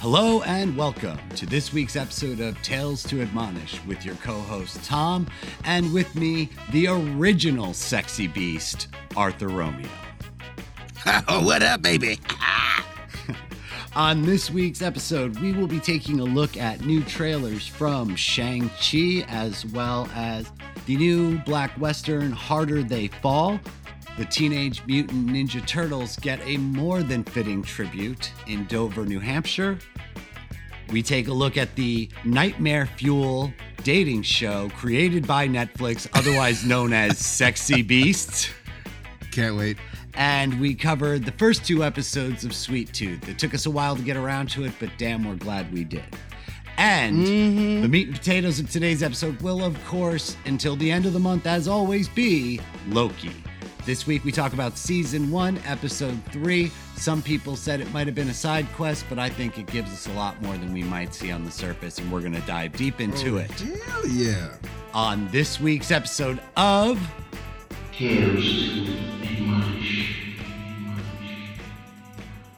Hello and welcome to this week's episode of Tales to Admonish with your co host Tom, and with me, the original sexy beast, Arthur Romeo. Oh, what up, baby? On this week's episode, we will be taking a look at new trailers from Shang-Chi as well as the new black western Harder They Fall. The Teenage Mutant Ninja Turtles get a more than fitting tribute in Dover, New Hampshire. We take a look at the Nightmare Fuel dating show created by Netflix, otherwise known as Sexy Beasts. Can't wait. And we covered the first two episodes of Sweet Tooth. It took us a while to get around to it, but damn, we're glad we did. And Mm-hmm. the meat and potatoes of today's episode will, of course, until the end of the month, as always, be Loki. This week we talk about season one, episode three. Some people said it might have been a side quest, but I think it gives us a lot more than we might see on the surface, and we're going to dive deep into oh, it Hell yeah. on this week's episode of Tales.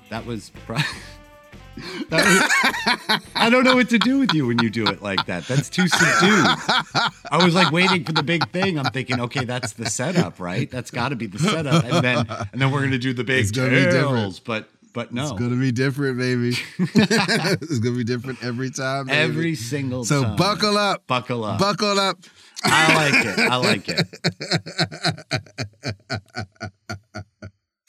That was. Pro- that was I don't know what to do with you when you do it like that. That's too subdued. I was like waiting for the big thing. I'm thinking, okay, that's the setup, right? That's got to be the setup, and then and then we're gonna do the big It's gonna be different. tails. But but no, It's gonna be different, baby. it's gonna be different every time. baby. every single so time. So buckle up. buckle up. Buckle up. I like it. I like it.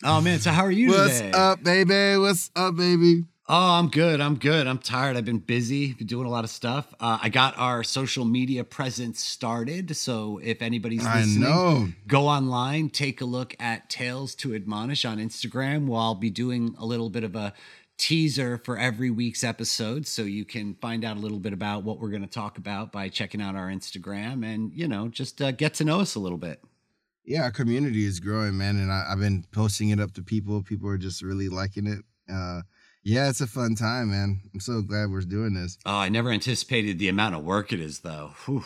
Oh man, so how are you What's today? up, baby? What's up, baby? Oh, I'm good. I'm good. I'm tired. I've been busy, been doing a lot of stuff. Uh, I got our social media presence started. So if anybody's listening, go online, take a look at Tales to Admonish on Instagram. Where I'll be doing a little bit of a teaser for every week's episode. So you can find out a little bit about what we're going to talk about by checking out our Instagram and, you know, just uh, get to know us a little bit. Yeah, our community is growing, man, and I, I've been posting it up to people. People are just really liking it. Uh, yeah, it's a fun time, man. I'm so glad we're doing this. Oh, I never anticipated the amount of work it is, though. Whew.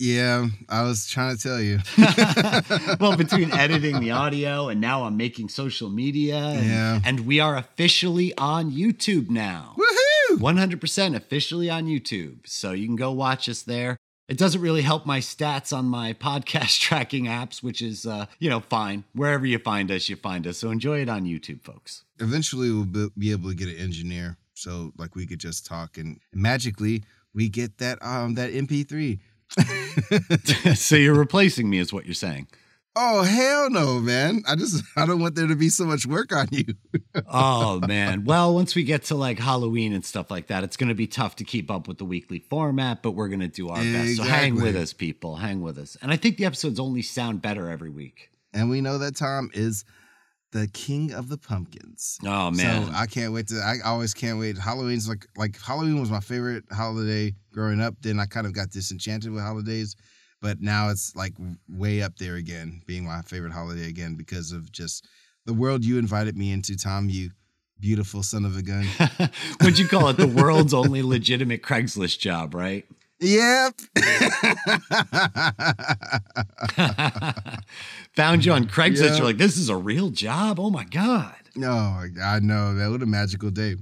Yeah, I was trying to tell you. well, between editing the audio and now I'm making social media. And, Yeah. and we are officially on YouTube now. Woohoo! 100% officially on YouTube. So you can go watch us there. It doesn't really help my stats on my podcast tracking apps, which is, uh, you know, fine. Wherever you find us, you find us. So enjoy it on YouTube, folks. eventually we'll be, be able to get an engineer so like we could just talk and magically we get that um that mp3 so you're replacing me, is what you're saying. Oh hell no man i just i don't want there to be so much work on you oh man. Well, once we get to like Halloween and stuff like that, it's going to be tough to keep up with the weekly format, but we're going to do our best. So hang with us, people. Hang with us. And I think the episodes only sound better every week. and we know that tom is the king of the pumpkins Oh man. so i can't wait to i always can't wait halloween's like like halloween was my favorite holiday growing up then i kind of got disenchanted with holidays but now it's like way up there again being my favorite holiday again because of just the world you invited me into tom you beautiful son of a gun What'd you call it? The world's only legitimate Craigslist job, right? yep Found you on Craigslist. Yeah. You're like, this is a real job. Oh my God. no i know that what a magical day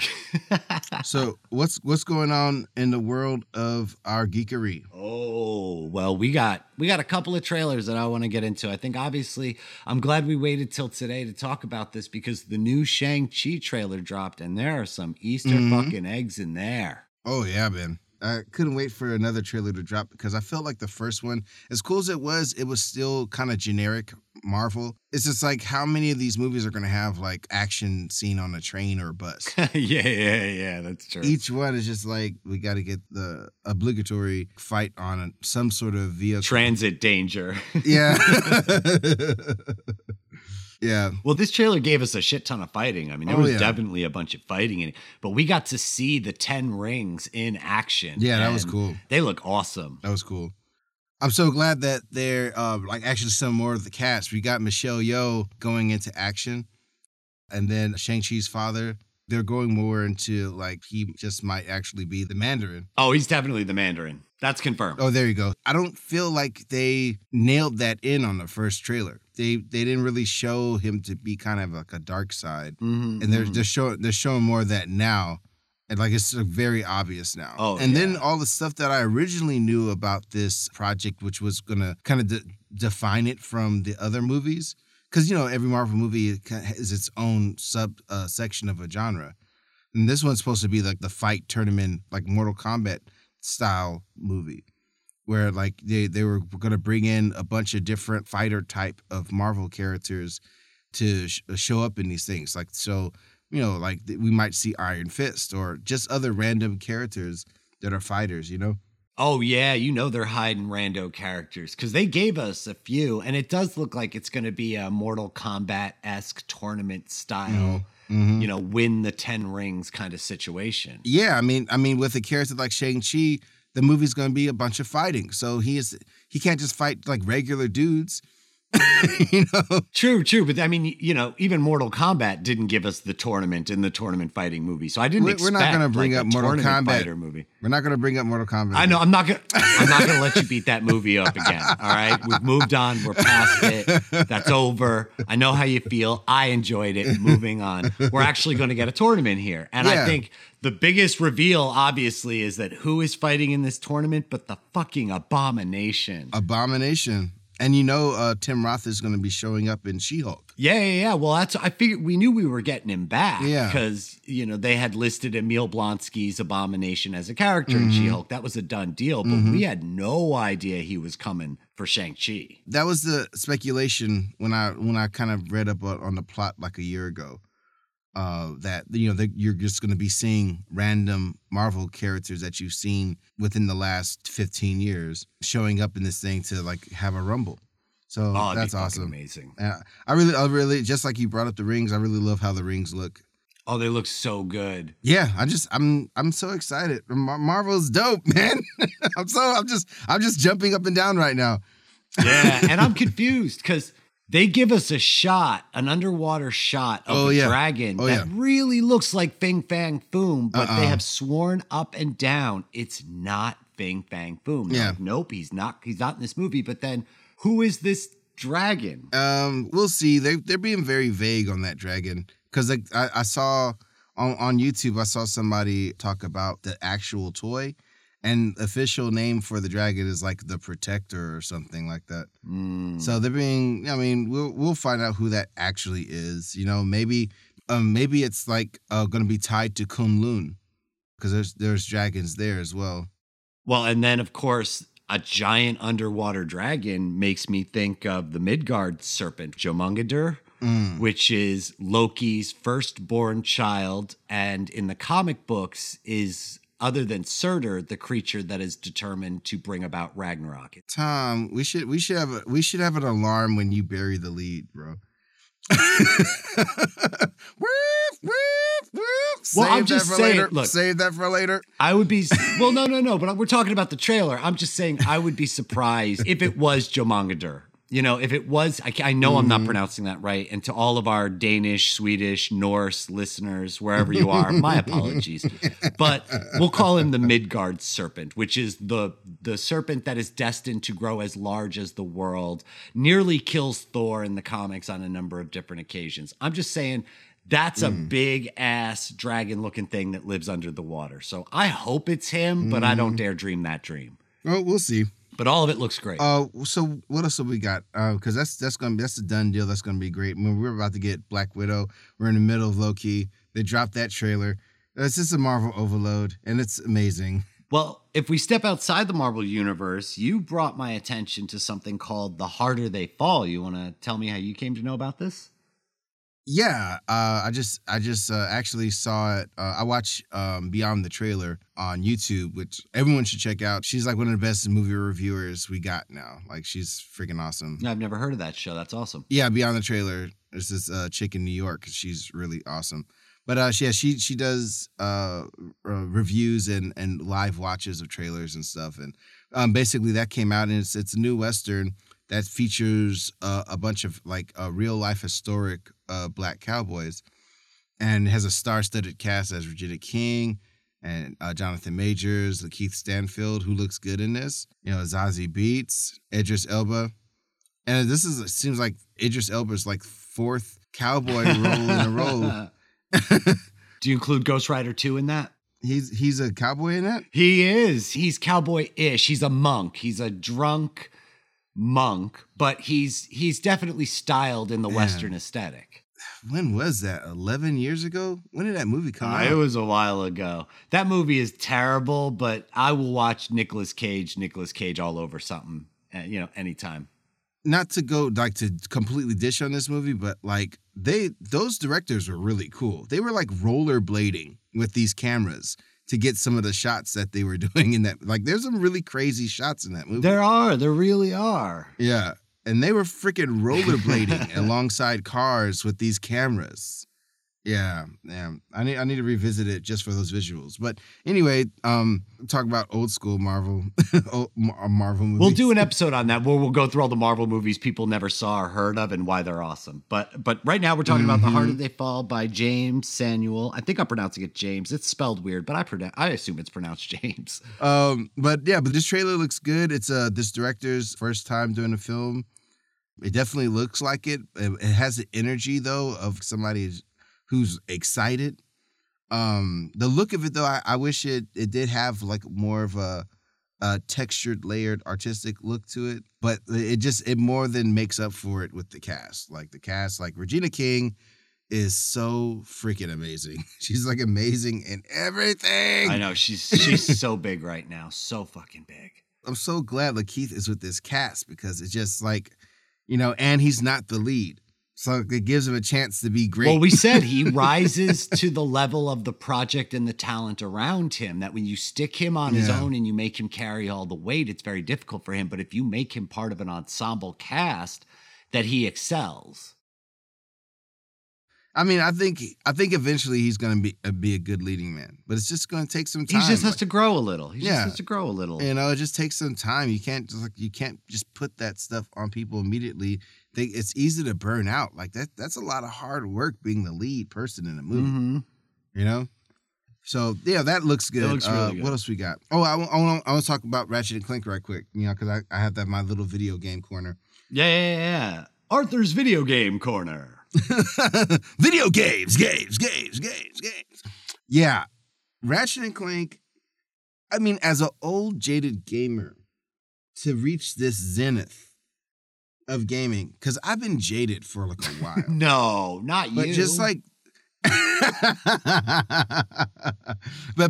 so what's what's going on in the world of our geekery Oh, well, we got we got a couple of trailers that I want to get into. I think obviously I'm glad we waited till today to talk about this because the new Shang-Chi trailer dropped and there are some Easter Mhm. fucking eggs in there. Oh yeah, man. I couldn't wait for another trailer to drop because I felt like the first one, as cool as it was, it was still kind of generic Marvel. It's just like how many of these movies are going to have like action scene on a train or a bus? yeah, yeah, yeah, that's true. Each one is just like we got to get the obligatory fight on a, some sort of vehicle. Transit danger. yeah. yeah. Well, this trailer gave us a shit ton of fighting. I mean, there Oh, was yeah. definitely a bunch of fighting in it, but we got to see the 10 rings in action. Yeah, that was cool. They look awesome. That was cool. I'm so glad that they're uh, like actually some more of the cast. We got Michelle Yeoh going into action, and then Shang Chi's father. They're going more into like he just might actually be the Mandarin. Oh, he's definitely the Mandarin. That's confirmed. Oh, there you go. I don't feel like they nailed that in on the first trailer. They they didn't really show him to be kind of like a dark side, Mhm, and they're mhm. they're showing they're showing more of that now. And like it's very obvious now. Oh, and then all the stuff that I originally knew about this project, which was gonna kind of de- define it from the other movies, because you know every Marvel movie is its own sub uh, section of a genre, and this one's supposed to be like the fight tournament, like Mortal Kombat style movie, where like they they were gonna bring in a bunch of different fighter type of Marvel characters to sh- show up in these things, like so you know, like we might see Iron Fist or just other random characters that are fighters, you know? Oh yeah, you know they're hiding rando characters because they gave us a few, and it does look like it's going to be a Mortal Kombat esque tournament style. Mhm. You know, win the ten rings kind of situation. Yeah, I mean, I mean, with a character like Shang Chi, the movie's going to be a bunch of fighting, so he is he can't just fight like regular dudes, you know? True, true, but I mean, you know, even Mortal Kombat didn't give us the tournament in the tournament fighting movie, so I didn't. We're- we're not gonna bring like, up Mortal Kombat. movie. We're not going to bring up Mortal Kombat. I know. I'm not gonna. I'm not gonna let you beat that movie up again. All right, we've moved on. We're past it. That's over. I know how you feel. I enjoyed it. Moving on. We're actually going to get a tournament here, and I think the biggest reveal, obviously, is that who is fighting in this tournament, but the fucking abomination. Abomination. And you know, uh, Tim Roth is going to be showing up in She Hulk. Yeah, yeah, yeah. Well, that's I figured we knew we were getting him back. Yeah. Because, you know, they had listed Emil Blonsky's Abomination as a character Mm-hmm. in She-Hulk. That was a done deal, but we had no idea he was coming for Shang-Chi. That was the speculation when I when I kind of read on on the plot like a year ago. Uh, that you know that you're just going to be seeing random Marvel characters that you've seen within the last 15 years showing up in this thing to like have a rumble. So Oh, that's awesome. amazing. Yeah, I really, I really, just like you brought up the rings, I really love how the rings look. Oh, they look so good. Yeah, I just, I'm, I'm so excited. Mar- Marvel's dope, man. I'm so, I'm just, I'm just jumping up and down right now. Yeah, and I'm confused because they give us a shot, an underwater shot of Oh, a yeah. dragon Oh, that yeah. really looks like Fing Fang Foom, but they Uh-uh. have sworn up and down it's not Fing Fang Foom. Yeah. like, nope, he's not. He's not in this movie. But then, who is this dragon? Um, we'll see. They, they're being very vague on that dragon because like I, I saw on on YouTube, I saw somebody talk about the actual toy, and official name for the dragon is like the Protector or something like that. Mm. So they're being. I mean, we'll we'll find out who that actually is. You know, maybe um maybe it's like uh, going to be tied to Kunlun because there's there's dragons there as well. Well, and then of course, a giant underwater dragon makes me think of the Midgard serpent, Jormungandr, Mm. which is Loki's firstborn child, and in the comic books is other than Surtur, the creature that is determined to bring about Ragnarok. Tom, we should we should have a, we should have an alarm when you bury the lead, bro. woof, woof, woof. Well, I'm just saying, later. look- Save that for later. I would be well, no, no, no. But we're talking about the trailer. I'm just saying I would be surprised if it was Jormungandr. You know, if it was, I, I know I'm not mm-hmm. pronouncing that right. And to all of our Danish, Swedish, Norse listeners, wherever you are, my apologies. But we'll call him the Midgard serpent, which is the the serpent that is destined to grow as large as the world. Nearly kills Thor in the comics on a number of different occasions. I'm just saying. That's a mm. big ass dragon looking thing that lives under the water. So I hope it's him, but I don't mm. dare dream that dream. Oh, we'll see. But all of it looks great. Uh, so what else have we got? Uh, because that's that's gonna be that's a done deal. That's gonna be great. I mean, we're about to get Black Widow. We're in the middle of Loki. They dropped that trailer. It's just a Marvel overload, and it's amazing. well, if we step outside the Marvel universe, you brought my attention to something called The Harder They Fall. You want to tell me how you came to know about this? Yeah, uh, I just I just uh, actually saw it. Uh, I watch um, Beyond the Trailer on YouTube, which everyone should check out. She's like one of the best movie reviewers we got now. Like she's freaking awesome. I've never heard of that show. That's awesome. Yeah, Beyond the Trailer. There's this uh, chick in New York. She's really awesome. But uh, she, yeah, she she does uh, uh, reviews and and live watches of trailers and stuff. And um, basically, that came out, and it's it's a new western that features uh, a bunch of like uh, real life historic uh, black cowboys, and has a star-studded cast as Regina King and uh, Jonathan Majors, Keith Stanfield, who looks good in this. You know, Zazie Beetz, Idris Elba, and this is it seems like Idris Elba's like fourth cowboy role in a row. Do you include Ghost Rider 2 in that? He's he's a cowboy in that. He is. He's cowboy-ish. He's a monk. He's a drunk monk, but he's he's definitely styled in the. Western aesthetic. When was that? Eleven years ago. When did that movie come Uh, out? it was a while ago. That movie is terrible, but I will watch Nicolas Cage, Nicolas Cage all over something, uh, you know, anytime. not to go like to completely dish on this movie, but like they those directors were really cool. They were like rollerblading with these cameras to get some of the shots that they were doing in that. Like there's some really crazy shots in that movie. There are, there really are. yeah. And they were freaking rollerblading alongside cars with these cameras. Yeah, yeah. I need I need to revisit it just for those visuals. But anyway, um, talk about old school Marvel, old Marvel movies. We'll do an episode on that where we'll go through all the Marvel movies people never saw or heard of and why they're awesome. But but right now we're talking about The Harder They Fall by Jeymes Samuel. I think I'm pronouncing it James. It's spelled weird, but I pronounce I assume it's pronounced James. Um, but yeah, but this trailer looks good. It's uh this director's first time doing a film. It definitely looks like it. It, it has the energy though of somebody who's excited. Um, the look of it though, I, I wish it it did have like more of a, a textured, layered, artistic look to it. But it just it more than makes up for it with the cast. Like the cast, like Regina King is so freaking amazing. She's like amazing in everything. I know she's she's so big right now, so fucking big. I'm so glad Lakeith is with this cast because it's just like, you know, and he's not the lead. So it gives him a chance to be great. Well, we said he rises to the level of the project and the talent around him. That when you stick him on his own and you make him carry all the weight, it's very difficult for him. But if you make him part of an ensemble cast, that he excels. I mean, I think I think eventually he's going to be uh, be a good leading man, but it's just going to take some time. He just has to grow a little. He Yeah. just has to grow a little. you know, it just takes some time. You can't just like you can't just put that stuff on people immediately. They, it's easy to burn out. Like that. That's a lot of hard work being the lead person in a movie. Mhm. You know. So yeah, that looks good. looks really uh, good. What else we got? Oh, I want I want I want to talk about Ratchet and Clank right quick. You know, because I, I have that my little video game corner. Yeah, yeah, yeah. Arthur's video game corner. video games, games, games, games, games. Yeah, Ratchet and Clank. I mean, as an old jaded gamer, to reach this zenith of gaming, because I've been jaded for like a while. No, not but you. just like but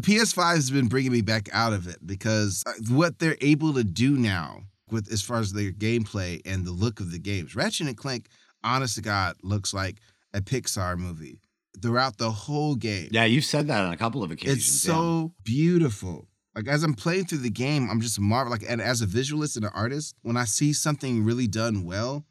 ps5 has been bringing me back out of it because uh, what they're able to do now with as far as their gameplay and the look of the games ratchet and clank honest to god looks like a pixar movie throughout the whole game yeah, you've said that on a couple of occasions. it's yeah. so beautiful. Like as I'm playing through the game, I'm just marvel. Like and as a visualist and an artist, when I see something really done well,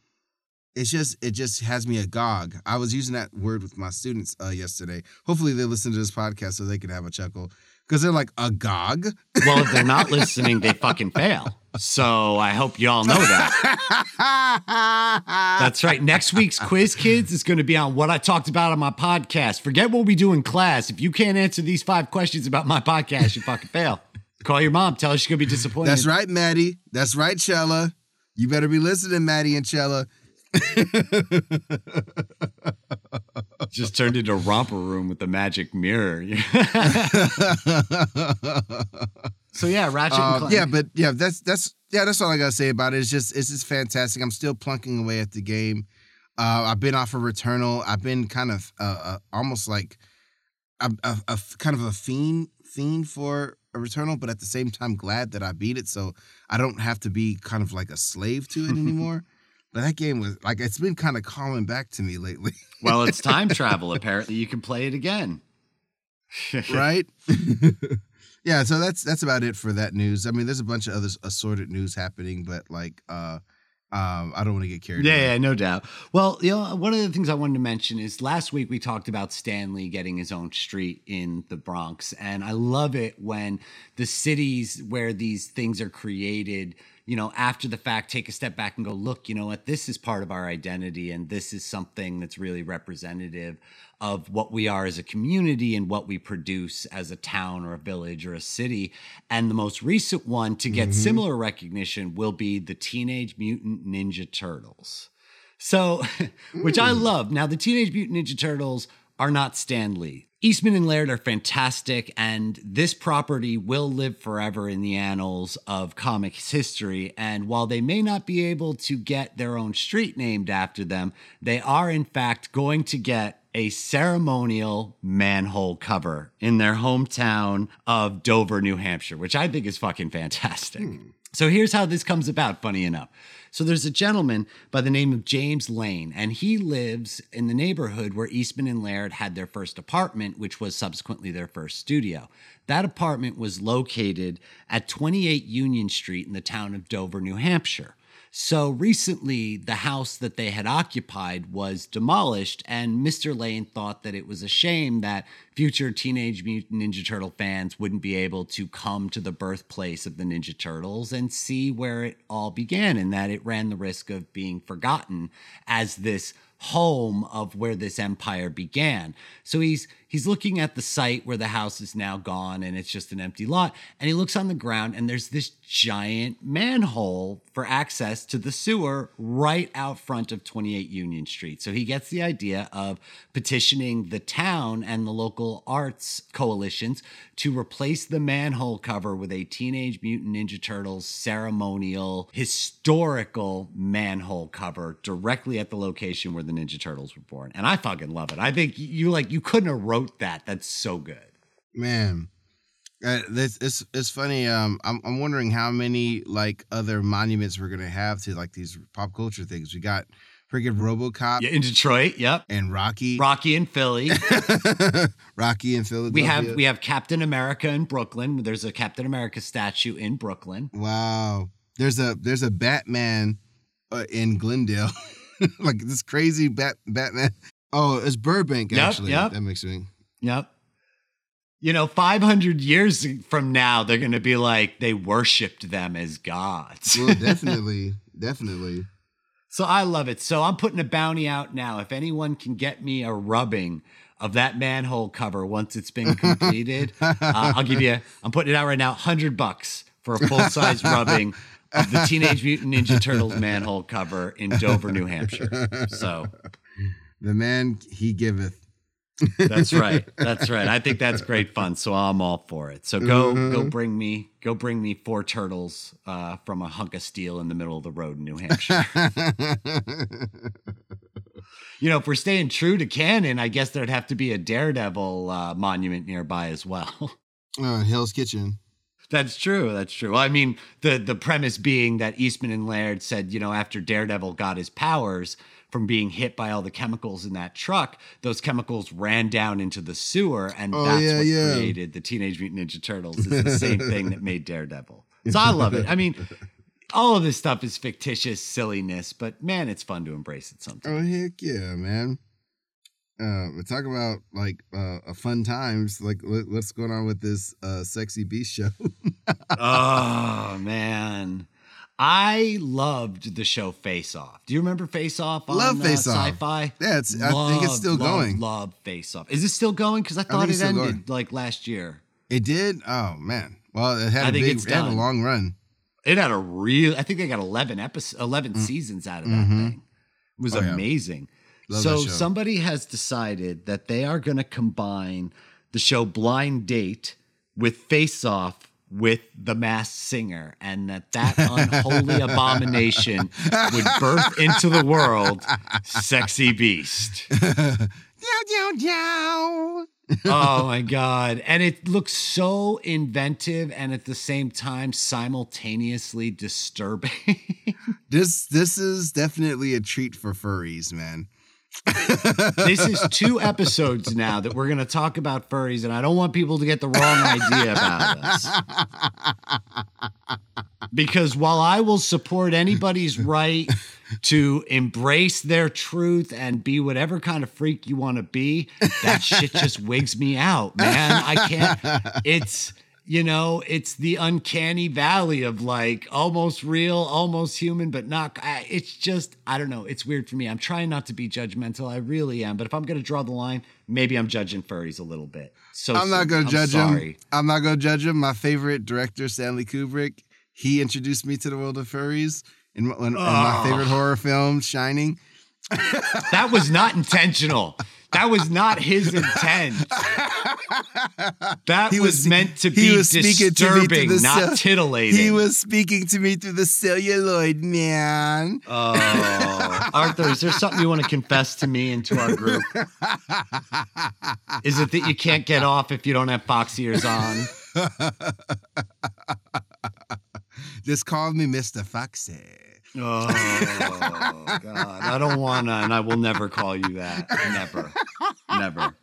it's just it just has me agog. I was using that word with my students uh, yesterday. Hopefully they listen to this podcast so they can have a chuckle because they're like agog. Well, if they're not listening, they fucking fail. So I hope y'all know that. That's right. Next week's quiz, kids, is going to be on what I talked about on my podcast. Forget what we do in class. If you can't answer these five questions about my podcast, you fucking fail. Call your mom. Tell her she's to be disappointed. That's right, Maddie. That's right, Chella. You better be listening, Maddie and Chella. Just turned into a romper room with the magic mirror. so yeah, Ratchet and Um, yeah, but yeah, that's that's yeah, that's all I gotta say about it. It's just it's just fantastic. I'm still plunking away at the game. Uh, I've been off of Returnal. I've been kind of uh, uh, almost like a kind of a fiend fiend for a Returnal, but at the same time glad that I beat it, so I don't have to be kind of like a slave to it anymore. but that game was like it's been kind of calling back to me lately, well, it's time travel. Apparently, you can play it again. right? yeah, so that's that's about it for that news. I mean, there's a bunch of other assorted news happening, but like uh um I don't want to get carried Yeah, away. yeah, no doubt. Well, you know, one of the things I wanted to mention is last week we talked about Stanley getting his own street in the Bronx, and I love it when the cities where these things are created, you know, after the fact, take a step back and go, look, you know what, this is part of our identity, and this is something that's really representative of what we are as a community and what we produce as a town or a village or a city. And the most recent one to get mm-hmm. similar recognition will be the Teenage Mutant Ninja Turtles. So, which I mm. love. Now, the Teenage Mutant Ninja Turtles are not Stan Lee. Eastman and Laird are fantastic, and this property will live forever in the annals of comics history. And while they may not be able to get their own street named after them, they are, in fact, going to get a ceremonial manhole cover in their hometown of Dover, New Hampshire, which I think is fucking fantastic. Hmm. So here's how this comes about, funny enough. So there's a gentleman by the name of James Lane, and he lives in the neighborhood where Eastman and Laird had their first apartment, which was subsequently their first studio. That apartment was located at 28 Union Street in the town of Dover, New Hampshire. So recently, the house that they had occupied was demolished, and Mr. Lane thought that it was a shame that future Teenage Mutant Ninja Turtle fans wouldn't be able to come to the birthplace of the Ninja Turtles and see where it all began, and that it ran the risk of being forgotten as this home of where this empire began. So he's he's looking at the site where the house is now gone and it's just an empty lot and he looks on the ground and there's this giant manhole for access to the sewer right out front of 28 Union Street. So he gets the idea of petitioning the town and the local arts coalitions to replace the manhole cover with a Teenage Mutant Ninja Turtles ceremonial historical manhole cover directly at the location where the Ninja Turtles were born. And I fucking love it. I think you like you couldn't have wrote that. That's so good. Man, uh, this it's it's funny. Um, I'm I'm wondering how many like other monuments we're gonna have to like these pop culture things. We got freaking RoboCop Yeah, in Detroit, yep. and Rocky, Rocky and Philly. Rocky in Philadelphia. We have we have Captain America in Brooklyn. There's a Captain America statue in Brooklyn. wow. There's a there's a Batman uh, in Glendale, like this crazy Bat Batman. Oh, it's Burbank Yep, actually. yep. That makes me. Yep. You know, 500 years from now, they're going to be like, they worshiped them as gods. Well, definitely, definitely. so I love it. So I'm putting a bounty out now. If anyone can get me a rubbing of that manhole cover once it's been completed, uh, I'll give you, I'm putting it out right now, 100 bucks for a full size rubbing of the Teenage Mutant Ninja Turtles manhole cover in Dover, New Hampshire. So The man he giveth. That's right. That's right. I think that's great fun. So I'm all for it. So go go bring me go bring me four turtles uh, from a hunk of steel in the middle of the road in New Hampshire. you know, if we're staying true to canon, I guess there'd have to be a Daredevil uh, monument nearby as well. uh, Hell's Kitchen. That's true. That's true. Well, I mean, the the premise being that Eastman and Laird said, you know, after Daredevil got his powers from being hit by all the chemicals in that truck, those chemicals ran down into the sewer, and Oh, that's yeah, what yeah. created the Teenage Mutant Ninja Turtles. Is the same thing that made Daredevil. So I love it. I mean, all of this stuff is fictitious silliness, but man, it's fun to embrace it sometimes. Oh heck yeah, man. Uh, we talk about like uh, a fun times. Like what, what's going on with this uh, sexy beast show? oh man. I loved the show Face Off. Do you remember Face Off on Love uh, Face Off. Sci-Fi? yeah, it's. I think it's still Love, going. Love Face Off. Is it still going? Because I thought it's it ended going. like last year. It did. Oh man. Well, it had I a think big, it's it had a long run. It had a real. I think they got eleven episodes, eleven seasons out of that Mhm. thing. It was Oh, yeah. amazing. Love so somebody has decided that they are going to combine the show Blind Date with Face Off with The Masked Singer, and that that unholy abomination would birth into the world Sexy Beast. Yow, yow, yow. oh my god and it looks so inventive and at the same time simultaneously disturbing This this is definitely a treat for furries, man. This is two episodes now that we're going to talk about furries and i don't want people to get the wrong idea about us. Because while i will support anybody's right to embrace their truth and be whatever kind of freak you want to be that shit just wigs me out man. I can't it's you know it's the uncanny valley of like almost real almost human but not I- it's just i don't know it's weird for me i'm trying not to be judgmental i really am but if i'm going to draw the line maybe i'm judging furries a little bit so I'm not gonna I'm judge sorry. him. I'm not gonna judge him. My favorite director, Stanley Kubrick, he introduced me to the world of furries in, my- in, in my favorite horror film, Shining. that was not intentional that was not his intent That He was, was- meant to he be was speaking to me through disturbing, the not cell- titillating. He was speaking to me through the celluloid, man. Oh, Arthur, is there something you want to confess to me and to our group? Is it that you can't get off if you don't have box ears on? Just call me Mr. Foxy. Oh God, I don't wanna, and I will never call you that. Never, never.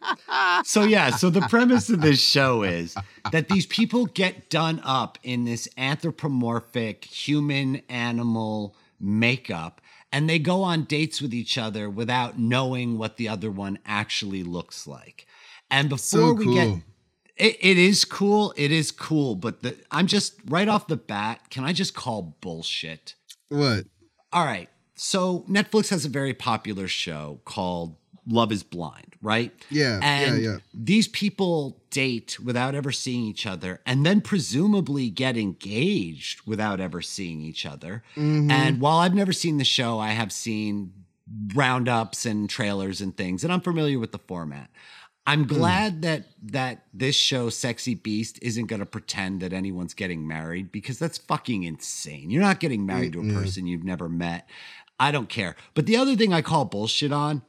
So yeah, so the premise of this show is that these people get done up in this anthropomorphic human animal makeup, and they go on dates with each other without knowing what the other one actually looks like. And before So we get it, it is cool. It is cool, but the, I'm just right off the bat. Can I just call bullshit? What? All right. So Netflix has a very popular show called Love is Blind, right? Yeah, yeah, And yeah. these people date without ever seeing each other and then presumably get engaged without ever seeing each other. Mm-hmm. And while I've never seen the show, I have seen roundups and trailers and things, and I'm familiar with the format. I'm Hmm. glad that that this show, Sexy Beast, isn't going to pretend that anyone's getting married because that's fucking insane. You're not getting married to a person you've never met. I don't care. But the other thing I call bullshit on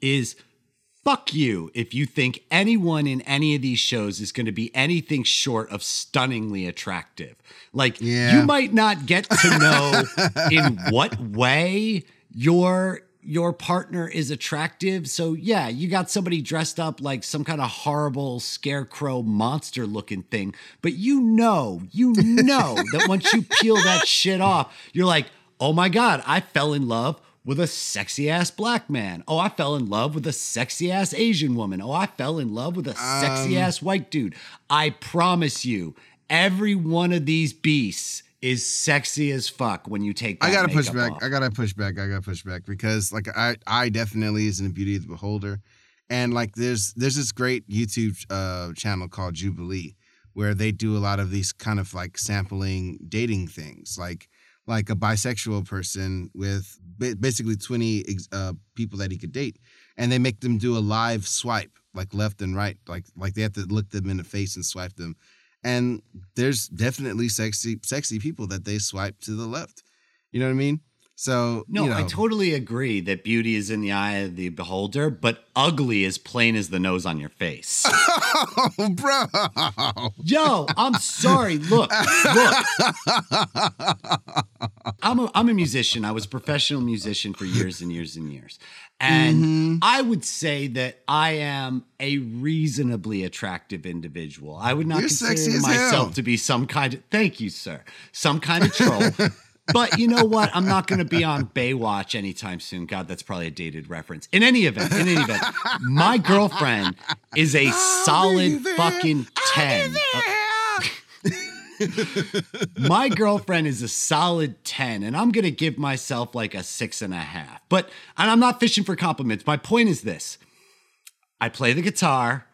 is fuck you if you think anyone in any of these shows is going to be anything short of stunningly attractive. Like Yeah. you might not get to know in what way your your partner is attractive. So yeah, you got somebody dressed up like some kind of horrible scarecrow monster looking thing, but you know, you know that once you peel that shit off, you're like, "Oh my god, I fell in love with a sexy ass black man. Oh, I fell in love with a sexy ass Asian woman. Oh, I fell in love with a sexy um, ass white dude. I promise you, every one of these beasts is sexy as fuck when you take that I gotta push back. off. I gotta push back. I gotta push back because like I I definitely is in the beauty of the beholder, and like there's there's this great YouTube uh, channel called Jubilee where they do a lot of these kind of like sampling dating things like like a bisexual person with basically 20 uh, people that he could date and they make them do a live swipe like left and right like like they have to look them in the face and swipe them and there's definitely sexy sexy people that they swipe to the left. You know what i mean so No, you know, I totally agree that beauty is in the eye of the beholder, but ugly is plain as the nose on your face. oh bro Yo, I'm sorry. Look, look. I'm a, I'm a musician. I was a professional musician for years and years and years. And Mm-hmm. I would say that I am a reasonably attractive individual. I would not You're consider myself hell. to be some kind of, thank you, sir, some kind of troll. but you know what? I'm not going to be on Baywatch anytime soon. God, that's probably a dated reference. In any event, in any event, my girlfriend is a solid there. fucking 10. Uh, my girlfriend is a solid 10, and I'm gonna give myself like a six and a half. But and I'm not fishing for compliments. My point is this I play the guitar.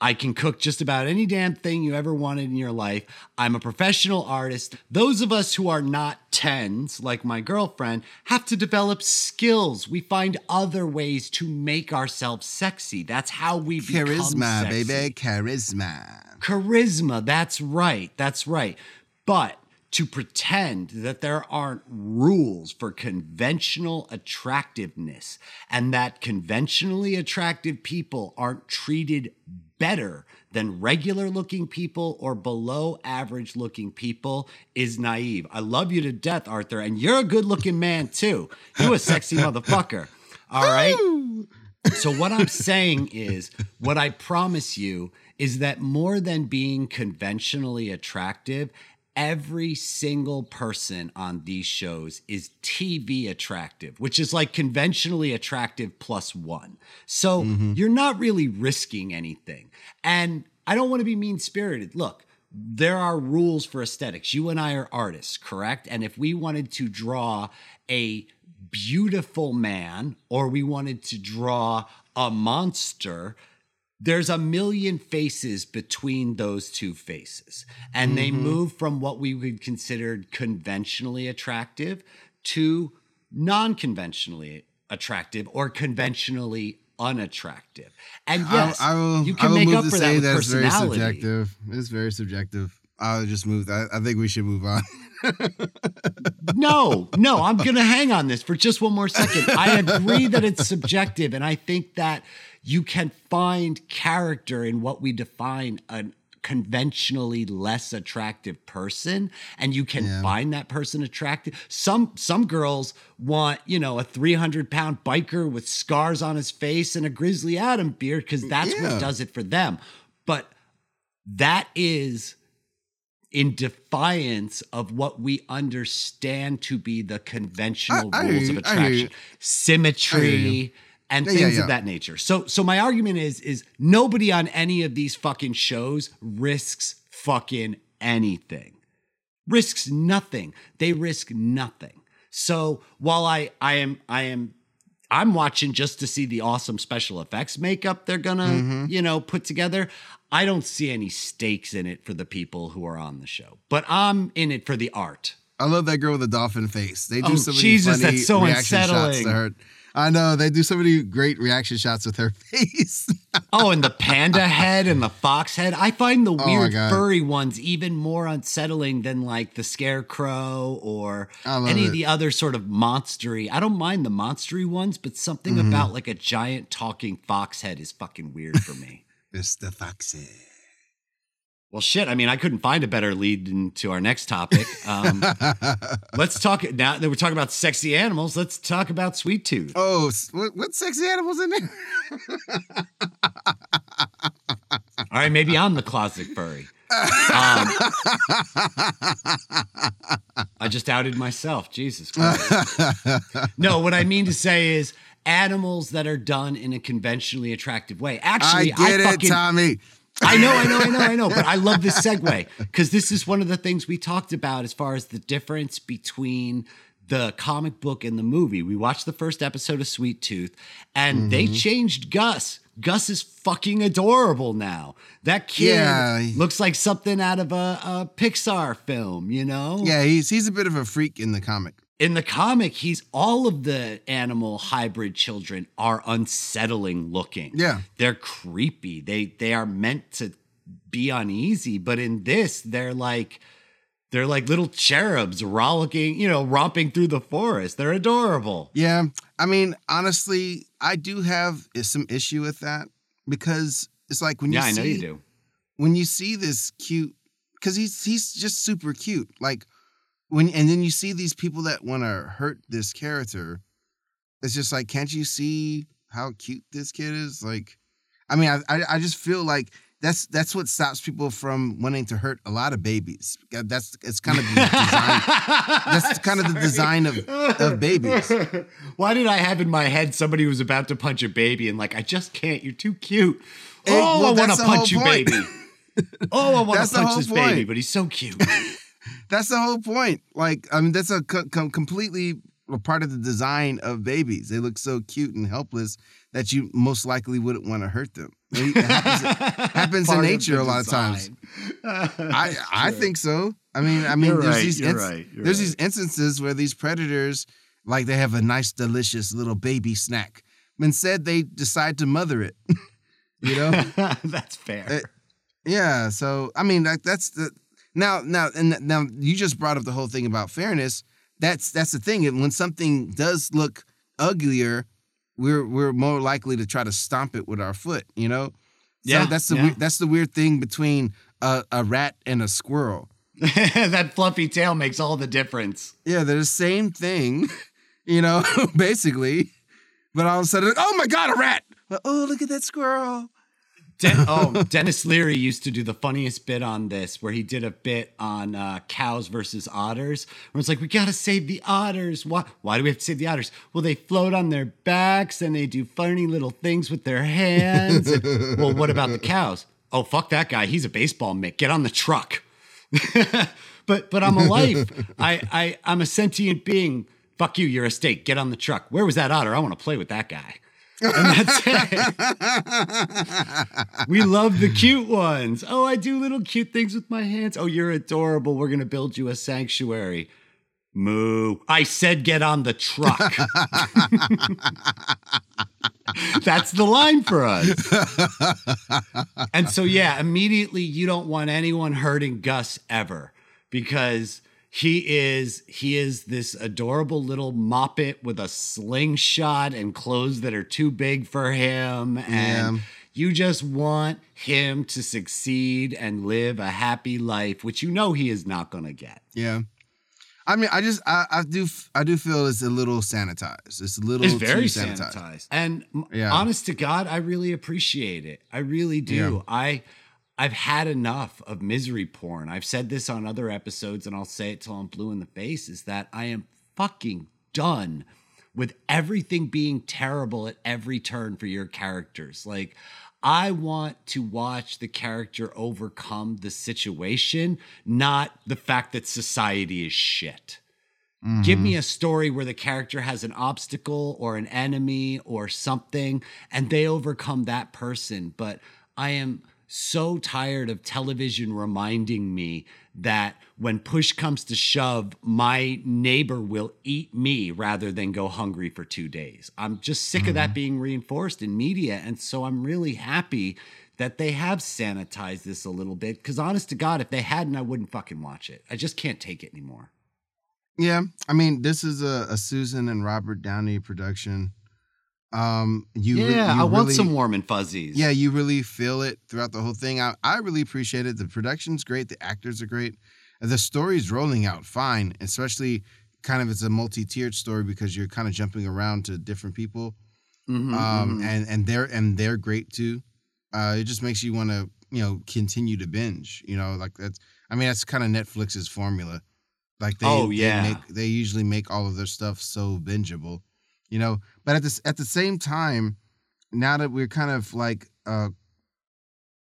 I can cook just about any damn thing you ever wanted in your life. I'm a professional artist. Those of us who are not tens, like my girlfriend, have to develop skills. We find other ways to make ourselves sexy. That's how we become charisma sexy. baby charisma Charisma, that's right. That's right. But to pretend that there aren't rules for conventional attractiveness and that conventionally attractive people aren't treated better than regular looking people or below average looking people is naive. I love you to death, Arthur, and you're a good looking man too. You a sexy motherfucker. All right. So, what I'm saying is, what I promise you is that more than being conventionally attractive, every single person on these shows is TV attractive, which is like conventionally attractive plus one. So, mm-hmm. you're not really risking anything. And I don't want to be mean spirited. Look, there are rules for aesthetics. You and I are artists, correct? And if we wanted to draw a beautiful man or we wanted to draw a monster, there's a million faces between those two faces. And they mm-hmm. move from what we would consider conventionally attractive to non conventionally attractive or conventionally unattractive. And yes, I, will. you I can make up for that with that's very subjective. It's very subjective. I'll just move. I, I think we should move on. no, no, I'm going to hang on this for just one more second. I agree that it's subjective, and I think that you can find character in what we define a conventionally less attractive person and you can Yeah. find that person attractive some some girls want you know a 300 pound biker with scars on his face and a grizzly adam beard because mm, that's Yeah. what does it for them but that is in defiance of what we understand to be the conventional I- I rules of you. I hear you. attraction symmetry and Yeah, things yeah, of that nature so so my argument is is nobody on any of these fucking shows risks fucking anything risks nothing they risk nothing so while i i am i am i'm watching just to see the awesome special effects makeup they're gonna Mm-hmm. you know put together i don't see any stakes in it for the people who are on the show but i'm in it for the art I love that girl with the dolphin face. They do Oh, so many Jesus, funny that's so reaction shots unsettling. to her. I know they do so many great reaction shots with her face. oh and the panda head and the fox head i find the Oh weird God. furry ones even more unsettling than like the scarecrow or any it. of the other sort of monstery i don't mind the monstery ones but something Mm-hmm. about like a giant talking fox head is fucking weird for me it's the foxy. Well, shit. I mean, I couldn't find a better lead into our next topic. Um, let's talk now that we're talking about sexy animals. Let's talk about Sweet Tooth. oh, what, what sexy animals in there? All right, maybe I'm the closet furry. Um, I just outed myself. Jesus Christ. No, what I mean to say is animals that are done in a conventionally attractive way. Actually, I get it, fucking, Tommy. I know, I know, I know, I know. But I love this segue because this is one of the things we talked about as far as the difference between the comic book and the movie. We watched the first episode of Sweet Tooth and they mm-hmm. changed Gus. Gus is fucking adorable now. That kid Yeah. looks like something out of a, a Pixar film, you know? Yeah, he's he's a bit of a freak in the comic. In the comic, he's all of the animal hybrid children are unsettling looking. Yeah. They're creepy. They they are meant to be uneasy, but in this, they're like they're like little cherubs rollicking, you know, romping through the forest. They're adorable. Yeah, I mean, honestly, I do have some issue with that because it's like when you yeah, I see know you do. when you see this cute because he's he's just super cute like when and then you see these people that want to hurt this character it's just like can't you see how cute this kid is like i mean i i, I just feel like that's that's what stops people from wanting to hurt a lot of babies that's it's kind of the design that's kind of the design of of babies Why did I have in my head somebody who was about to punch a baby and like I just can't. You're too cute. Oh, well, I want to punch you, point. baby. Oh, I want to punch this baby, but he's so cute. That's the whole point. Like, I mean, that's a co- com- completely a part of the design of babies. They look so cute and helpless that you most likely wouldn't want to hurt them. It happens, happens in nature a lot of times. I I think so. I mean, I mean, You're there's right, these right, there's right. these instances where these predators like they have a nice, delicious little baby snack. Instead, they decide to mother it. you know. That's fair. Uh, Yeah, so I mean like that's the now now and now you just brought up the whole thing about fairness. That's that's the thing. And when something does look uglier, we're we're more likely to try to stomp it with our foot. You know. So Yeah, that's the yeah. weird, that's the weird thing between a, a rat and a squirrel. that fluffy tail makes all the difference. Yeah, they're the same thing. You know, basically. But all of a sudden, oh my god, a rat! Oh, look at that squirrel. Den- oh, Denis Leary used to do the funniest bit on this, where he did a bit on uh, cows versus otters. Where it's like, we gotta save the otters. Why? Why do we have to save the otters? Well, they float on their backs and they do funny little things with their hands. And- well, what about the cows? Oh, fuck that guy. He's a baseball mitt. Get on the truck. but but I'm alive. I I I'm a sentient being. Fuck you. You're a steak. Get on the truck. Where was that otter? I want to play with that guy. And that's it. We love the cute ones. Oh, I do little cute things with my hands. Oh, you're adorable. We're going to build you a sanctuary. Moo. I said get on the truck. That's the line for us. And so, yeah, immediately you don't want anyone hurting Gus ever because he is he is this adorable little moppet with a slingshot and clothes that are too big for him and Yeah. you just want him to succeed and live a happy life which you know he is not going to get yeah. I mean, I just I, I do I do feel it's a little sanitized. It's a little it's very too sanitized. And Yeah. honest to God, I really appreciate it. I really do. Yeah. I I've had enough of misery porn. I've said this on other episodes and I'll say it till I'm blue in the face is that I am fucking done with everything being terrible at every turn for your characters. Like I want to watch the character overcome the situation, not the fact that society is shit. Give Mm-hmm. me a story where the character has an obstacle or an enemy or something and they overcome that person. But I am so tired of television reminding me that when push comes to shove, my neighbor will eat me rather than go hungry for two days. I'm just sick of that mm-hmm. being reinforced in media. And so I'm really happy that they have sanitized this a little bit. Because honest to God, if they hadn't, I wouldn't fucking watch it. I just can't take it anymore. Yeah, I mean, this is a, a Susan and Robert Downey production. Um, you re- yeah, you I want some warm and fuzzies. Yeah, you really feel it throughout the whole thing. I, I really appreciate it. The production's great. The actors are great. The story's rolling out fine, especially kind of it's a multi-tiered story because you're kind of jumping around to different people. Mhm, Um, mhm. and and they're and they're great too. Uh, it just makes you want to you know continue to binge. You know, like that's. I mean, that's kind of Netflix's formula. Like they, Oh, they yeah. make, they usually make all of their stuff so bingeable. You know, but at this at the same time, now that we're kind of like uh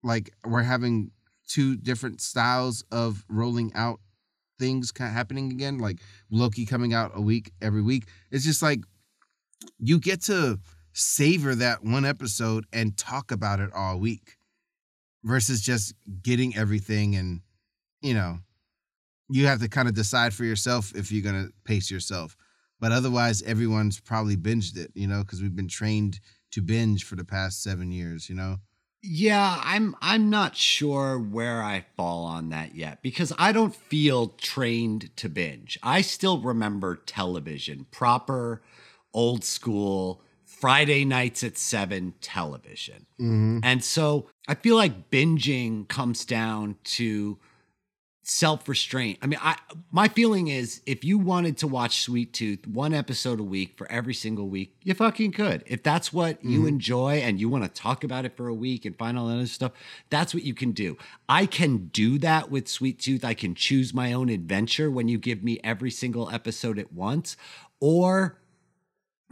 like we're having two different styles of rolling out things kind of happening again like loki coming out a week every week it's just like you get to savor that one episode and talk about it all week versus just getting everything and you know you have to kind of decide for yourself if you're going to pace yourself but otherwise everyone's probably binged it you know because we've been trained to binge for the past seven years you know yeah, I'm I'm not sure where I fall on that yet because I don't feel trained to binge. I still remember television, proper old school Friday nights at 7 television. mm-hmm. And so I feel like binging comes down to self-restraint. I mean, I my feeling is if you wanted to watch Sweet Tooth one episode a week for every single week, you fucking could. If that's what you mm-hmm. enjoy and you want to talk about it for a week and find all that other stuff, that's what you can do. I can do that with Sweet Tooth. I can choose my own adventure when you give me every single episode at once or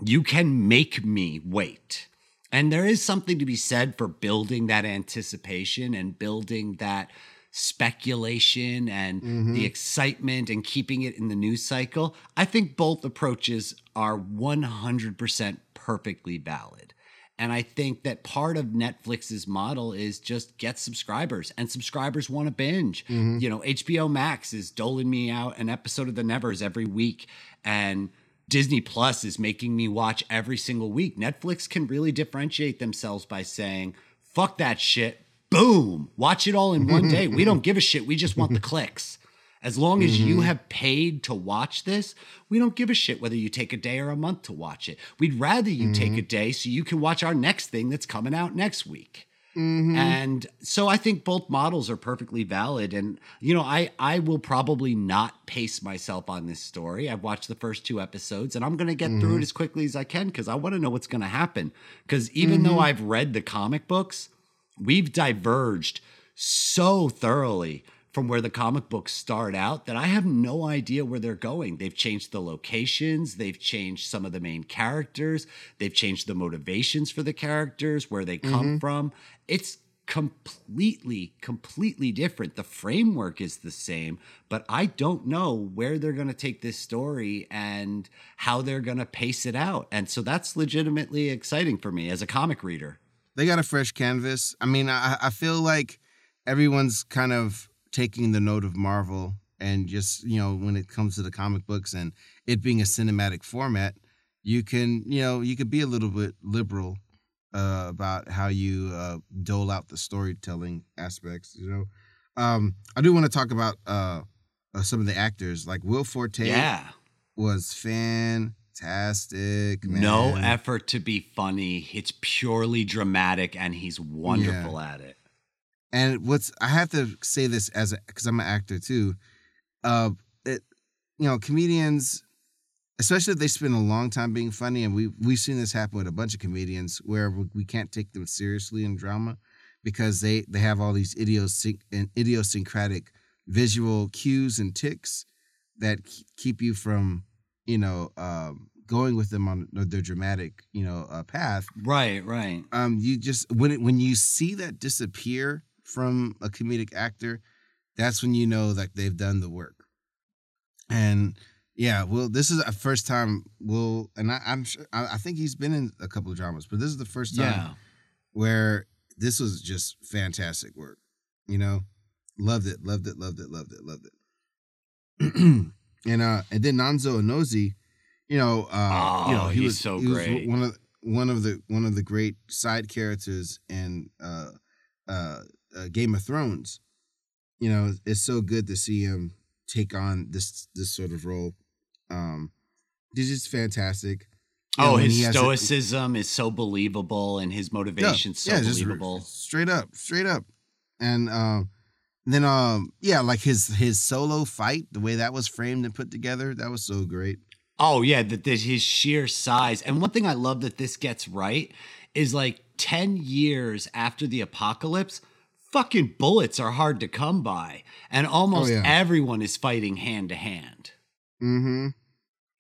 you can make me wait. And there is something to be said for building that anticipation and building that speculation and the mm-hmm. excitement and keeping it in the news cycle. I think both approaches are 100% perfectly valid. And I think that part of Netflix's model is just get subscribers, and subscribers want to binge. Mm-hmm. You know, HBO Max is doling me out an episode of The Nevers every week, and Disney Plus is making me watch every single week. Netflix can really differentiate themselves by saying, fuck that shit, boom, watch it all in one day. We don't give a shit. We just want the clicks. As long as you mm-hmm. have paid to watch this, we don't give a shit whether you take a day or a month to watch it. We'd rather you take a mm-hmm. day so you can watch our next thing that's coming out next week. Mm-hmm. And so I think both models are perfectly valid. And, you know, I, I will probably not pace myself on this story. I've watched the first two episodes and I'm going to get through it as quickly as I can because I want to know what's going to happen. Because even though I've read the comic books, we've diverged so thoroughly from where the comic books start out that I have no idea where they're going. They've changed the locations, they've changed some of the main characters, they've changed the motivations for the characters, where they come mm-hmm. from. It's completely, completely different. The framework is the same, but I don't know where they're going to take this story and how they're going to pace it out. And so that's legitimately exciting for me as a comic reader. They got a fresh canvas. I mean, I, I feel like everyone's kind of taking the note of Marvel and just, you know, when it comes to the comic books and it being a cinematic format, you can, you know, you could be a little bit liberal uh, about how you uh, dole out the storytelling aspects. You know, um, I do want to talk about uh, uh, some of the actors. Like Will Forte Yeah. was fantastic. Man. No effort to be funny. It's purely dramatic, and he's wonderful at it. And what's I have to say this as a because I'm an actor too. Uh, it you know comedians, especially if they spend a long time being funny, and we we've seen this happen with a bunch of comedians where we we can't take them seriously in drama because they they have all these idiosync and idiosyncratic visual cues and ticks that keep you from you know um, going with them on their dramatic you know uh, path Right, right. um you just when it, when you see that disappear from a comedic actor that's when you know that they've done the work and yeah well this is a first time will and I, i'm sure I, I think he's been in a couple of dramas but this is the first time Yeah. where this was just fantastic work you know loved it loved it loved it loved it loved it and uh and then Nonso Anozie you know uh you know Oh, he was so he was great. one of one of the one of the great side characters in uh uh, uh game of thrones you know it's so good to see him take on this this sort of role um he's just fantastic You Oh, when his has a- stoicism is so believable, and his motivation's so just r- believable. straight up, straight up. And um, then um, yeah, like his his solo fight, the way that was framed and put together, that was so great. Oh yeah, that his sheer size. And one thing I love that this gets right is like 10 years after the apocalypse, fucking bullets are hard to come by. And almost Oh, yeah. everyone is fighting hand to hand. Mm-hmm.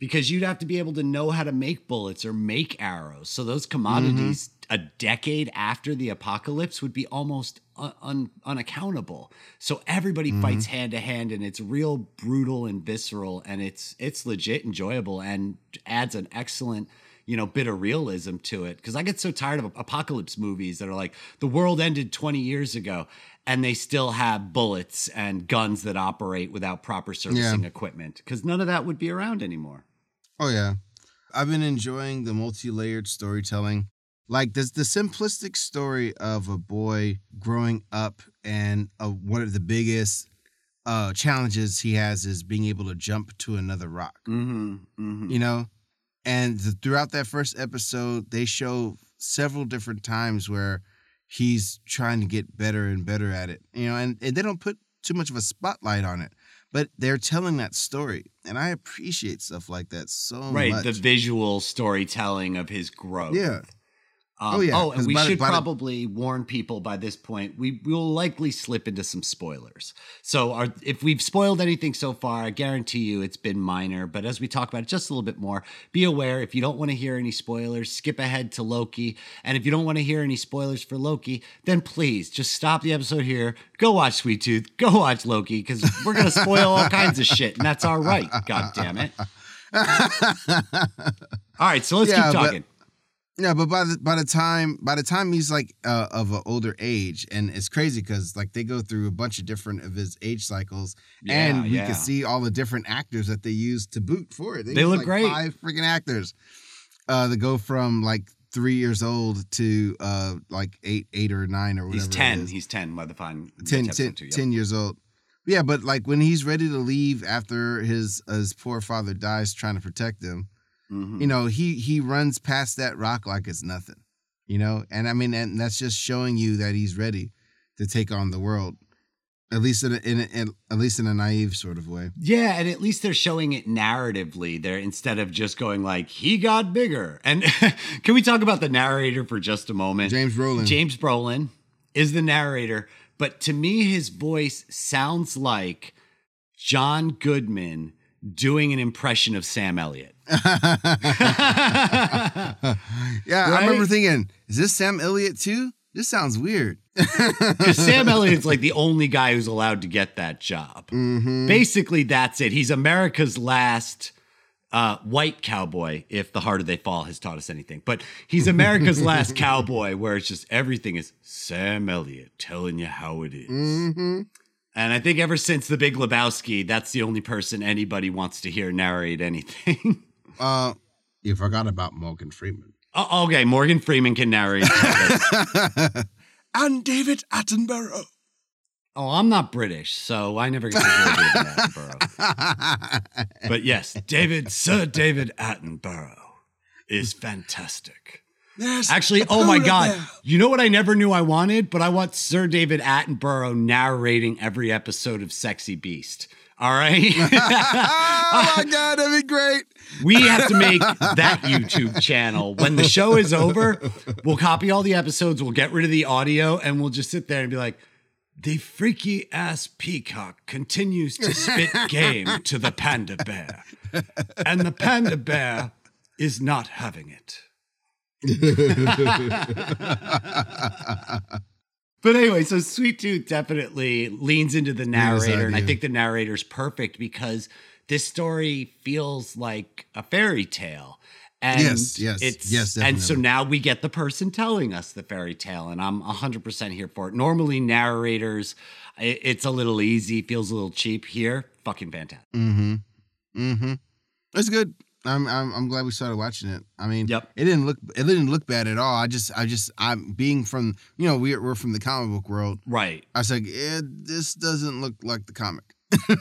Because you'd have to be able to know how to make bullets or make arrows. So those mm-hmm. commodities a decade after the apocalypse would be almost un- un- unaccountable. So everybody mm-hmm. fights hand to hand and it's real brutal and visceral and it's it's legit enjoyable and adds an excellent you know bit of realism to it because I get so tired of apocalypse movies that are like the world ended 20 years ago and they still have bullets and guns that operate without proper servicing equipment because none of that would be around anymore. Oh yeah, I've been enjoying the multi-layered storytelling. Like there's the simplistic story of a boy growing up, and uh, one of the biggest uh, challenges he has is being able to jump to another rock. Mm-hmm, mm-hmm. you know and th- throughout that first episode they show several different times where he's trying to get better and better at it you know and, and they don't put too much of a spotlight on it but they're telling that story and i appreciate stuff like that so much right the visual storytelling of his growth Yeah. Um, Oh, yeah, oh and we the- should the- probably warn people by this point we will likely slip into some spoilers. So our, if we've spoiled anything so far i guarantee you it's been minor but as we talk about it just a little bit more be aware if you don't want to hear any spoilers skip ahead to loki and if you don't want to hear any spoilers for loki then please just stop the episode here go watch sweet tooth go watch loki because we're going to spoil all kinds of shit and that's all right god damn it all right so let's Yeah, keep but- talking Yeah, but by the by the time by the time he's like uh, of an older age, and it's crazy because like they go through a bunch of different of his age cycles, and Yeah, we yeah. can see all the different actors that they use to boot for it. They use, look like great. Five freaking actors. Uh, that go from like three years old to uh like eight, eight or nine or whatever. He's 10. is. He's 10 by the time. 10, that's 10, episode yeah. 10 years old. Yeah, but like when he's ready to leave after his his poor father dies trying to protect him, Mhm. you know, he he runs past that rock like it's nothing. You know, and I mean, and that's just showing you that he's ready to take on the world, at least in a, in, a, in at least in a naive sort of way. Yeah, and at least they're showing it narratively there instead of just going like he got bigger. And can we talk about the narrator for just a moment? James Brolin. James Brolin is the narrator, but to me his voice sounds like John Goodman doing an impression of Sam Elliott. yeah, I remember thinking, is this Sam Elliott too? This sounds weird. Because Sam Elliott's like the only guy who's allowed to get that job. Mm-hmm. Basically, that's it. He's America's last uh, white cowboy, if the harder they fall has taught us anything. But he's America's last cowboy, where it's just everything is Sam Elliott telling you how it is. Mm-hmm. And I think ever since The Big Lebowski, that's the only person anybody wants to hear narrate anything. Uh, you forgot about Morgan Freeman. Oh, okay, Morgan Freeman can narrate. and David Attenborough. oh, I'm not British, so I never get to hear David Attenborough. But yes, David, Sir David Attenborough is fantastic. There's Actually, oh my God. bear. You know what I never knew I wanted? But I want Sir David Attenborough narrating every episode of Sexy Beast. All right. oh my god, that'd be great. we have to make that YouTube channel. When the show is over, we'll copy all the episodes, we'll get rid of the audio, and we'll just sit there and be like, the freaky ass peacock continues to spit game to the panda bear. And the panda bear is not having it. But anyway, so Sweet Tooth definitely leans into the narrator, and I think the narrator's perfect because this story feels like a fairy tale. And Yes, yes, it's yes, and so now we get the person telling us the fairy tale, and I'm 100% here for it. Normally, narrators, it's a little easy, feels a little cheap here. Fucking fantastic. Mm-hmm. Mm-hmm. It's good. I'm, I'm I'm glad we started watching it. I mean, Yep. it didn't look it didn't look bad at all. I just I just I'm being from you know we're we're from the comic book world. Right. I was like, eh, this doesn't look like the comic.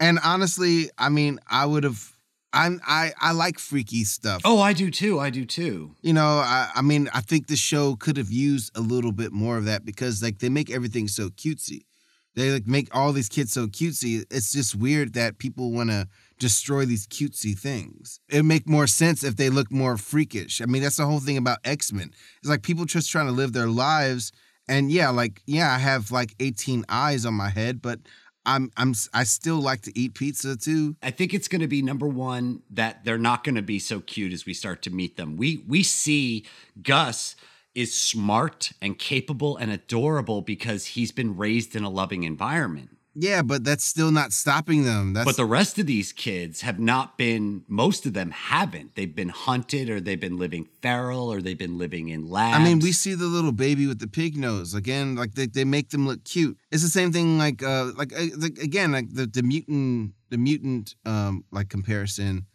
and honestly, I mean, I would have. I'm I I like freaky stuff. Oh, I do too. I do too. You know, I I mean, I think the show could have used a little bit more of that because like they make everything so cutesy. They like make all these kids so cutesy. It's just weird that people want to destroy these cutesy things. It'd make more sense if they look more freakish. I mean, that's the whole thing about X-Men. It's like people just trying to live their lives and yeah, like yeah, I have like 18 eyes on my head, but I'm I'm I still like to eat pizza too. I think it's going to be number one that they're not going to be so cute as we start to meet them. We we see Gus is smart and capable and adorable because he's been raised in a loving environment. Yeah, but that's still not stopping them. That's But the rest of these kids have not been. Most of them haven't. They've been hunted, or they've been living feral, or they've been living in labs. I mean, we see the little baby with the pig nose again. Like they, they make them look cute. It's the same thing. Like uh, like, uh, like again, like the the mutant the mutant um like comparison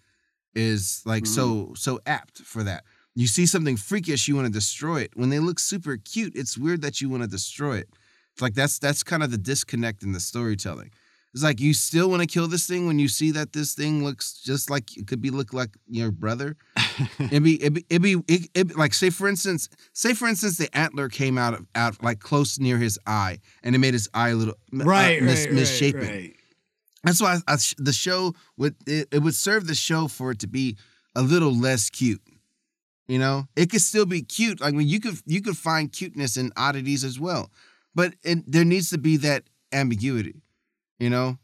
is like so so apt for that. You see something freakish, you want to destroy it. When they look super cute, it's weird that you want to destroy it. It's like that's that's kind of the disconnect in the storytelling. It's like you still want to kill this thing when you see that this thing looks just like it could be look like your brother. it'd be it'd be, it'd be it, it, like say for instance say for instance the antler came out of out like close near his eye and it made his eye a little uh, right, mis- right, misshapen. right, right. That's why I, sh- the show would it, it would serve the show for it to be a little less cute. You know, it could still be cute. Like I mean, you could you could find cuteness in oddities as well, but it, there needs to be that ambiguity. You know,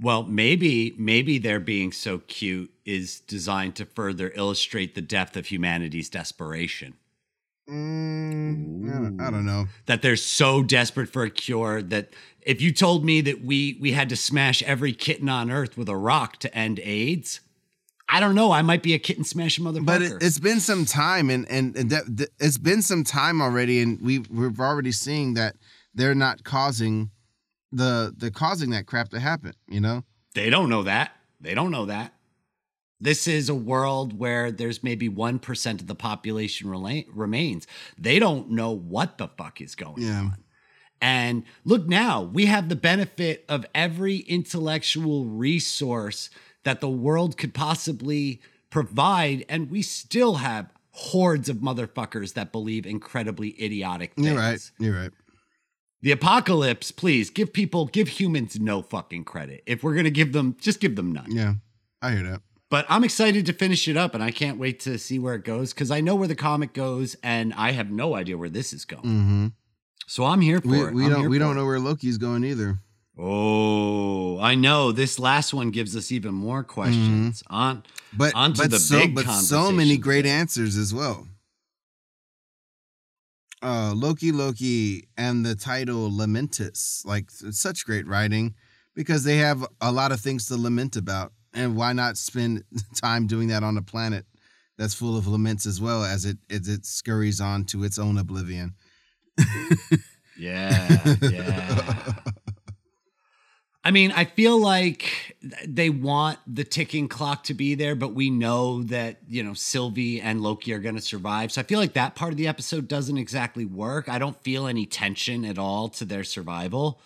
Well, maybe maybe their being so cute is designed to further illustrate the depth of humanity's desperation. mm, I, don't, know. That they're so desperate for a cure that if you told me that we we had to smash every kitten on earth with a rock to end AIDS, I don't know. I might be a kitten smashing motherfucker. But it, it's been some time, and and, and that, that- it's been some time already, and we we're already seeing that they're not causing the they're causing that crap to happen. You know. They don't know that. They don't know that. This is a world where there's maybe 1% of the population rela- remains. They don't know what the fuck is going Yeah. on. And look now, we have the benefit of every intellectual resource that the world could possibly provide. And we still have hordes of motherfuckers that believe incredibly idiotic things. You're right. You're right. The apocalypse, please give people, give humans no fucking credit. If we're gonna give them, just give them none. Yeah, I hear that. But I'm excited to finish it up, and I can't wait to see where it goes because I know where the comic goes, and I have no idea where this is going. Mm-hmm. So I'm here for We, it. we I'm don't we don't it. know where Loki's going either. Oh, I know. This last one gives us even more questions. On But Onto but the so big but so many great answers as well. Uh, Loki Loki and the title Lamentis, like it's such great writing because they have a lot of things to lament about, and why not spend time doing that on a planet that's full of laments as well as it as it scurries on to its own oblivion. yeah, yeah. I mean, I feel like they want the ticking clock to be there, but we know that, you know, Sylvie and Loki are going to survive. So I feel like that part of the episode doesn't exactly work. I don't feel any tension at all to their survival.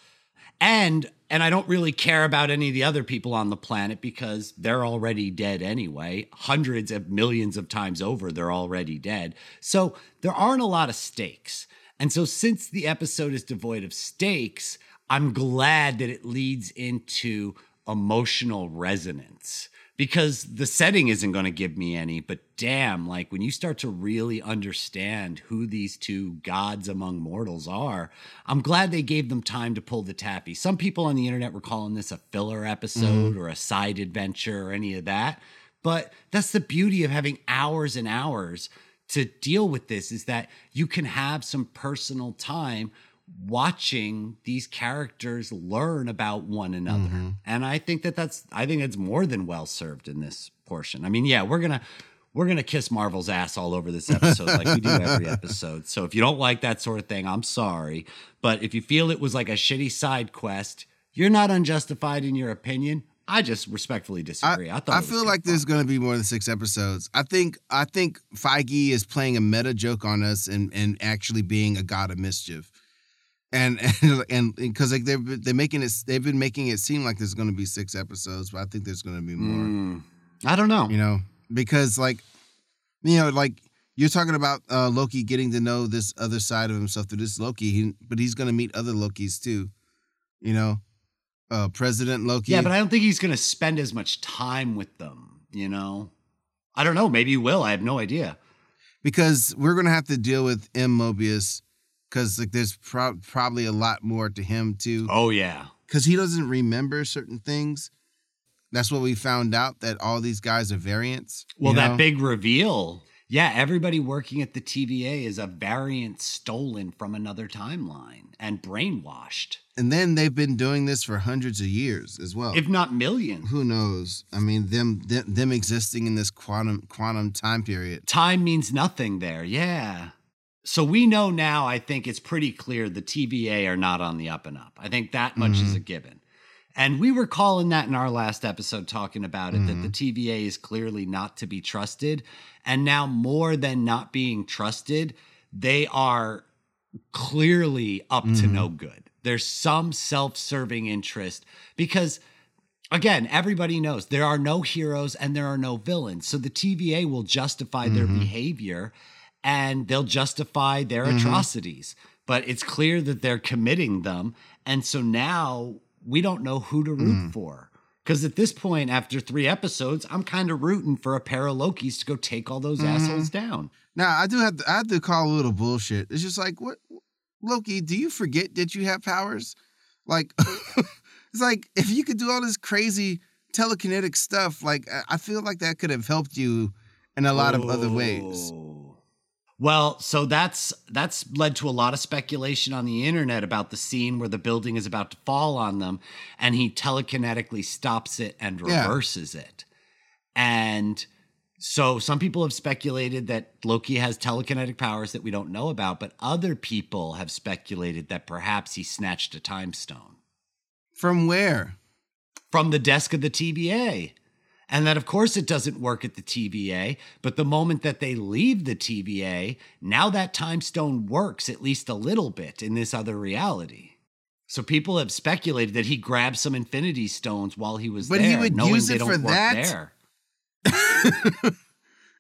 And and I don't really care about any of the other people on the planet because they're already dead anyway. Hundreds of millions of times over, they're already dead. So there aren't a lot of stakes. And so since the episode is devoid of stakes, I'm glad that it leads into emotional resonance because the setting isn't going to give me any. But damn, like when you start to really understand who these two gods among mortals are, I'm glad they gave them time to pull the tappy. Some people on the internet were calling this a filler episode mm-hmm. or a side adventure or any of that. But that's the beauty of having hours and hours to deal with this is that you can have some personal time watching these characters learn about one another. Mm-hmm. and i think that that's i think it's more than well served in this portion. I mean yeah we're gonna we're gonna kiss marvel's ass all over this episode like we do every episode. So if you don't like that sort of thing i'm sorry. But if you feel it was like a shitty side quest you're not unjustified in your opinion. I just respectfully disagree. I, thought I feel like there's going to be more than six episodes. I think I think Feige is playing a meta joke on us and and actually being a god of mischief, and and and because like they're they're making it they've been making it seem like there's going to be six episodes, but I think there's going to be more. Mm, i don't know You know, because like you know like. You're talking about uh, Loki getting to know this other side of himself through this Loki, he, but he's going to meet other Lokis too. You know, uh, President Loki. Yeah, but I don't think he's going to spend as much time with them, you know? I don't know. Maybe he will. I have no idea. because we're gonna have to deal with M Mobius because like there's pro- probably a lot more to him too Oh, yeah. because he doesn't remember certain things. That's what we found out that all these guys are variants. Well, that know? big reveal. Yeah, everybody working at the TVA is a variant stolen from another timeline and brainwashed, and then they've been doing this for hundreds of years as well. if not millions. Who knows? I mean, them, them them existing in this quantum quantum time period. Time means nothing there. Yeah. So we know now, I think it's pretty clear the TVA are not on the up and up. I think that much is a mm-hmm. given. And we were calling that in our last episode, talking about it, that the mm-hmm. TVA is clearly not to be trusted. And now, more than not being trusted, they are clearly up to no mm-hmm. good. There's some self serving interest because again, everybody knows there are no heroes and there are no villains. So the TVA will justify their behavior and they'll justify their mm-hmm. atrocities. But it's clear that they're committing them. And so now we don't know who to root mm. for. Because at this point, after three episodes, I'm kind of rooting for a pair of Lokis to go take all those mm-hmm. assholes down. Now I do have to, I have to call a little bullshit. It's just like what Loki, do you forget that you have powers? Like it's like if you could do all this crazy telekinetic stuff, like I- I feel like that could have helped you in a lot of other ways. Oh. Well, so that's that's led to a lot of speculation on the internet about the scene where the building is about to fall on them and he telekinetically stops it and Yeah. reverses it. And so some people have speculated that Loki has telekinetic powers that we don't know about, but other people have speculated that perhaps he snatched a time stone From where? from the desk of the TVA. And that, of course, it doesn't work at the TVA. But the moment that they leave the TVA, now that time stone works at least a little bit in this other reality. So people have speculated that he grabbed some Infinity Stones while he was But there, he would knowing use they don't for work that? there.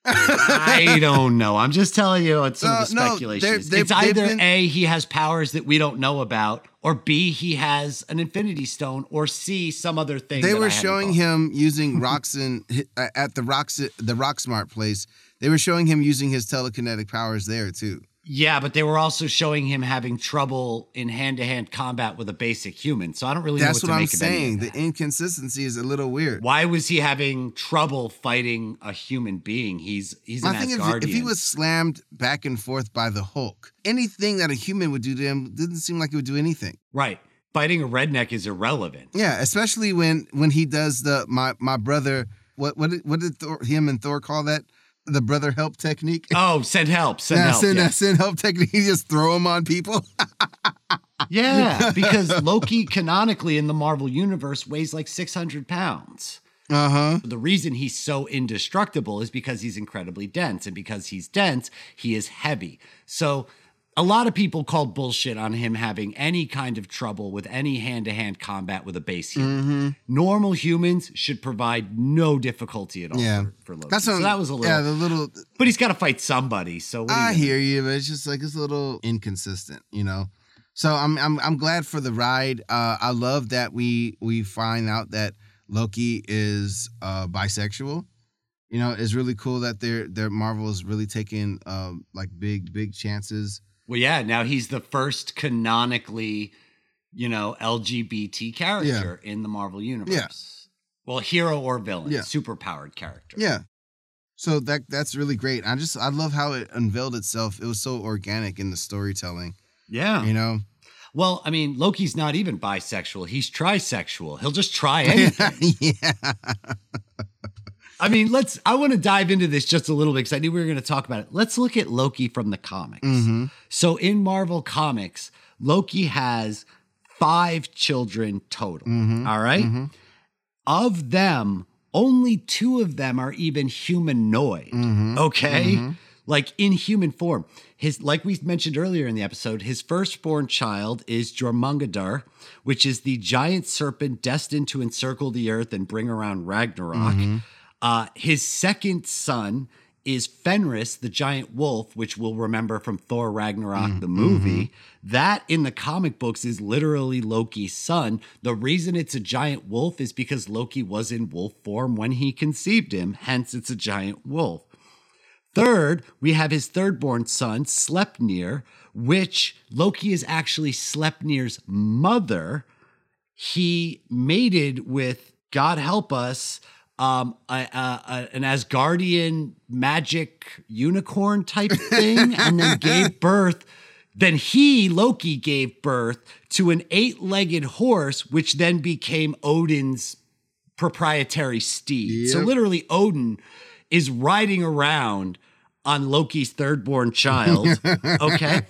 I don't know. I'm just telling you it's some of the Uh, no, speculation. they're- is. they've- it's either they've been- A, he has powers that we don't know about, or B, he has an Infinity Stone, or C, some other thing. They were showing him using Roxxon at the Rox the Rocksmart place. They were showing him using his telekinetic powers there too. Yeah, but they were also showing him having trouble in hand to hand combat with a basic human. So I don't really That's know what what, I'm to make of any saying. The inconsistency is a little weird. Why was he having trouble fighting a human being? He's he's an I think if, if he was slammed back and forth by the Hulk, anything that a human would do to him didn't seem like it would do anything. right, fighting a redneck is irrelevant. Yeah, especially when when he does the my my brother. What what did, what did Thor, him and Thor call that? The brother help technique. Oh, send help! Send help! send, yeah. send help technique. Just throw them on people. Yeah, because Loki canonically in the Marvel universe weighs like 600 pounds. Uh huh. The reason he's so indestructible is because he's incredibly dense. And because he's dense, he is heavy. So a lot of people called bullshit on him having any kind of trouble with any hand to hand combat with a base human. Mm-hmm. Normal humans should provide no difficulty at all Yeah. for, for Loki. That's so that was a little, Yeah, the little. but he's got to fight somebody. So you I gonna hear you, but it's just like it's a little inconsistent, you know. So I'm I'm I'm glad for the ride. Uh, I love that we we find out that Loki is uh, bisexual. You know, it's really cool that they're they're Marvel is really taking um, like big big chances. Well, yeah. Now he's the first canonically, you know, LGBT character in the Marvel universe. Well, hero or villain, Yeah. superpowered character. Yeah. So that that's really great. I just I love how it unveiled itself. It was so organic in the storytelling. Yeah. You know. Well, I mean, Loki's not even bisexual. He's trisexual. He'll just try anything. yeah. I mean, let's. I want to dive into this just a little bit because I knew we were going to talk about it. Let's look at Loki from the comics. Mhm. So in Marvel Comics, Loki has five children total. Mhm. all right? Mhm. Of them, only two of them are even humanoid. Mhm. Okay. Mhm. Like in human form. His like we mentioned earlier in the episode, his firstborn child is Jormungandr, which is the giant serpent destined to encircle the earth and bring around Ragnarok. Mm-hmm. Uh, his second son is Fenris, the giant wolf, which we'll remember from Thor Ragnarok, Mm, the movie. mm-hmm. That in the comic books is literally Loki's son. The reason it's a giant wolf is because Loki was in wolf form when he conceived him, hence, it's a giant wolf. Third, we have his third-born son, Sleipnir, which Loki is actually Sleipnir's mother. He mated with, God help us, um, a, a, a- an Asgardian magic unicorn type thing, and then gave birth. Then he, Loki, gave birth to an eight-legged horse, which then became Odin's proprietary steed. So literally, Odin is riding around on Loki's third born child. okay.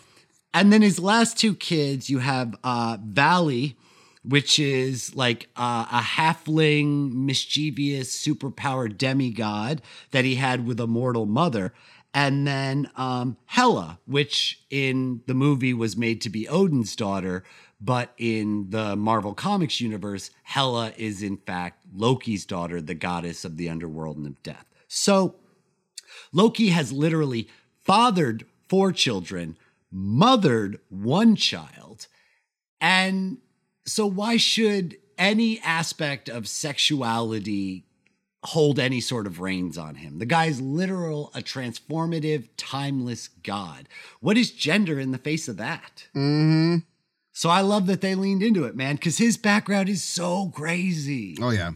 And then his last two kids, you have uh, Vali, which is like a halfling, mischievous, superpowered demigod that he had with a mortal mother. And then um, Hela, which in the movie was made to be Odin's daughter, but in the Marvel Comics universe, Hela is in fact Loki's daughter, the goddess of the underworld and of death. So Loki has literally fathered four children, mothered one child. And so, why should any aspect of sexuality hold any sort of reins on him? The guy's literal, a transformative, timeless God. What is gender in the face of that? Mm-hmm. So, I love that they leaned into it, man, because his background is so crazy. Oh yeah.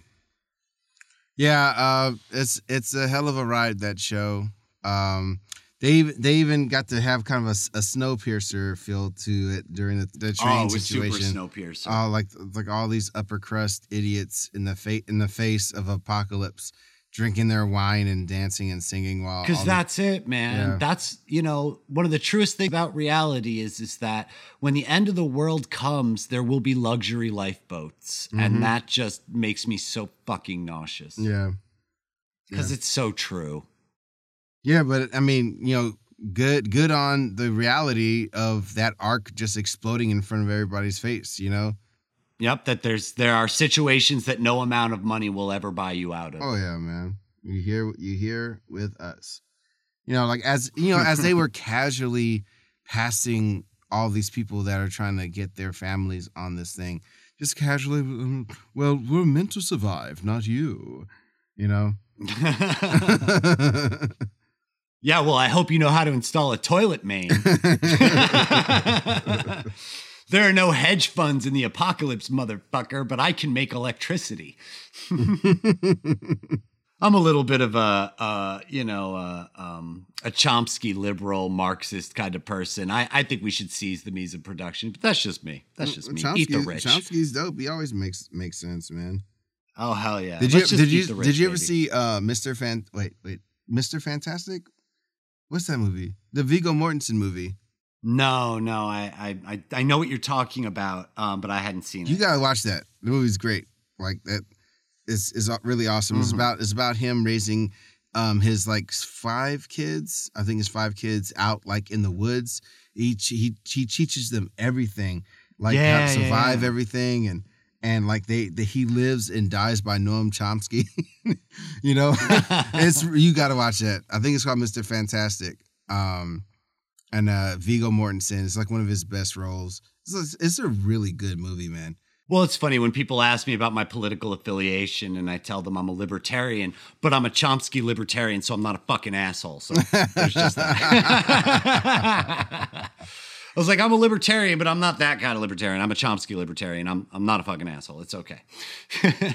Yeah, uh, it's it's a hell of a ride that show. Um, they even they even got to have kind of a, a Snowpiercer feel to it during the, the train oh, it was situation. super Snowpiercer. Oh, like like all these upper crust idiots in the fa- in the face of apocalypse, drinking their wine and dancing and singing while Because all the- that's it, man. Yeah. That's you know one of the truest things about reality is is that when the end of the world comes, there will be luxury lifeboats, Mhm. and that just makes me so fucking nauseous. yeah because it's so true. Yeah, but I mean you know good good on the reality of that arc just exploding in front of everybody's face. You know. Yep, that there's there are situations that no amount of money will ever buy you out of. Oh yeah, man. You hear you hear with us. You know, like as you know, as they were casually passing all these people that are trying to get their families on this thing, just casually. um, Well, we're meant to survive, not you. You know. yeah, well, I hope you know how to install a toilet main. there are no hedge funds in the apocalypse, motherfucker, but I can make electricity. I'm a little bit of a, uh, you know, uh, um, a Chomsky liberal Marxist kind of person. I, I think we should seize the means of production, but that's just me. That's just me. Eat the Chomsky's- rich. Chomsky's dope. He always makes makes sense, man. Oh hell yeah! Did you Let's just did you the did you ever baby. see uh Mr. Fan wait, wait. Mr. Fantastic? What's that movie? The Viggo Mortensen movie. No, no, I, I, I, I know what you're talking about, um, but I hadn't seen it. You gotta watch that. The movie's great. Like that is is really awesome. It's Mhm. about it's about him raising um his like five kids. I think his five kids out like in the woods. He he he teaches them everything, like how Yeah, to yeah, survive yeah. everything and. And like they, they, he lives and dies by Noam Chomsky, you know. it's you got to watch that. I think it's called Mr. Fantastic. Um, and uh, Viggo Mortensen. It's like one of his best roles. It's a, it's a really good movie, man. Well, it's funny when people ask me about my political affiliation and I tell them I'm a libertarian, but I'm a Chomsky libertarian, so I'm not a fucking asshole. So there's just that. I was like, I'm a libertarian, but I'm not that kind of libertarian. I'm a Chomsky libertarian. I'm I'm not a fucking asshole. It's okay.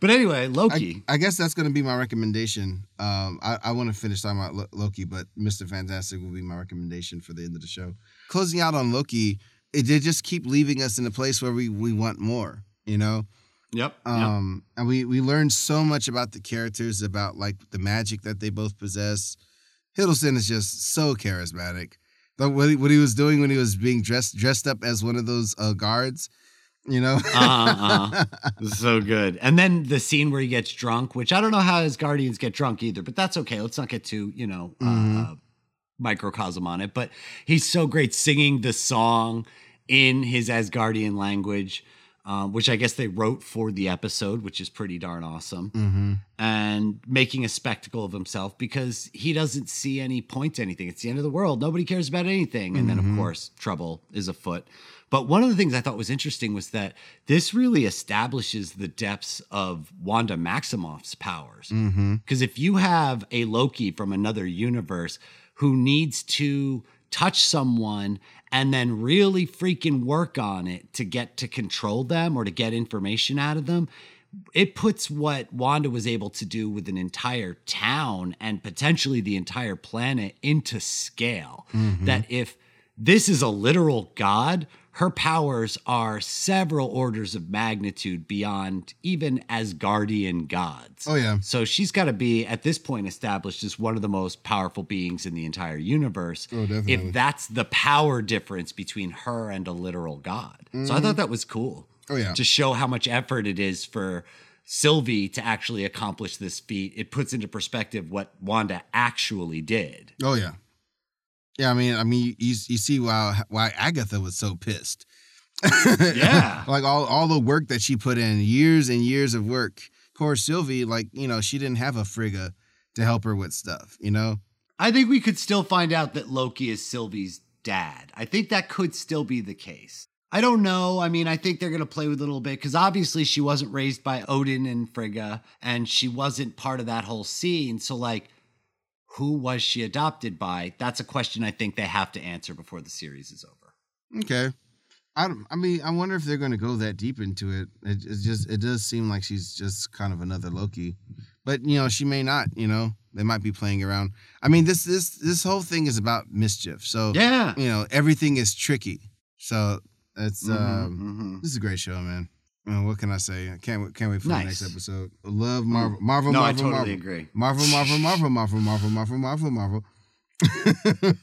but anyway, Loki. I guess that's going to be my recommendation. Um, I, I want to finish talking about Lo- Loki, but Mr. Fantastic will be my recommendation for the end of the show. Closing out on Loki, it did just keep leaving us in a place where we, we want more, you know? yep. yep. Um, and we we learned so much about the characters, about like the magic that they both possess. Hiddleston is just so charismatic. What, he, what he was doing when he was being dressed dressed up as one of those uh, guards, you know. Uh-huh, uh-huh. so good. And then the scene where he gets drunk, which I don't know how Asgardians get drunk either, but that's okay. Let's not get too, you know, uh, microcosm on it. But he's so great singing the song in his Asgardian language, um, which I guess they wrote for the episode, which is pretty darn awesome. mm-hmm. And making a spectacle of himself because he doesn't see any point to anything. It's the end of the world. Nobody cares about anything. And then, of Mhm. course, trouble is afoot. But one of the things I thought was interesting was that this really establishes the depths of Wanda Maximoff's powers. Mm-hmm. Because if you have a Loki from another universe who needs to touch someone and then really freaking work on it to get to control them or to get information out of them, it puts what Wanda was able to do with an entire town and potentially the entire planet into scale. Mm-hmm. That if this is a literal god, her powers are several orders of magnitude beyond even Asgardian gods. Oh yeah. So she's got to be at this point established as one of the most powerful beings in the entire universe. Oh, definitely. If that's the power difference between her and a literal god. So I thought that was cool Oh yeah. to show how much effort it is for Sylvie to actually accomplish this feat. It puts into perspective what Wanda actually did. Oh yeah. Yeah, I mean, I mean, you, you see why why Agatha was so pissed. Yeah. like all all the work that she put in, years and years of work. Poor Sylvie, like you know, she didn't have a Frigga to help her with stuff. You know. I think we could still find out that Loki is Sylvie's dad. I think that could still be the case. I don't know. I mean, I think they're going to play with it a little bit because obviously she wasn't raised by Odin and Frigga and she wasn't part of that whole scene. So, like, who was she adopted by? That's a question I think they have to answer before the series is over. Okay. I I mean, I wonder if they're going to go that deep into it. it. It just it does seem like she's just kind of another Loki, but you know she may not. You know they might be playing around. I mean this this this whole thing is about mischief. So Yeah. you know everything is tricky. So it's Mhm, um mhm. this is a great show, man. Uh, what can I say? Can't wait- can't wait for the next episode. Love Marvel, Marvel, No, I Marvel, totally Marvel. agree. Marvel, Marvel, Marvel, Marvel, Marvel, Marvel, Marvel, Marvel.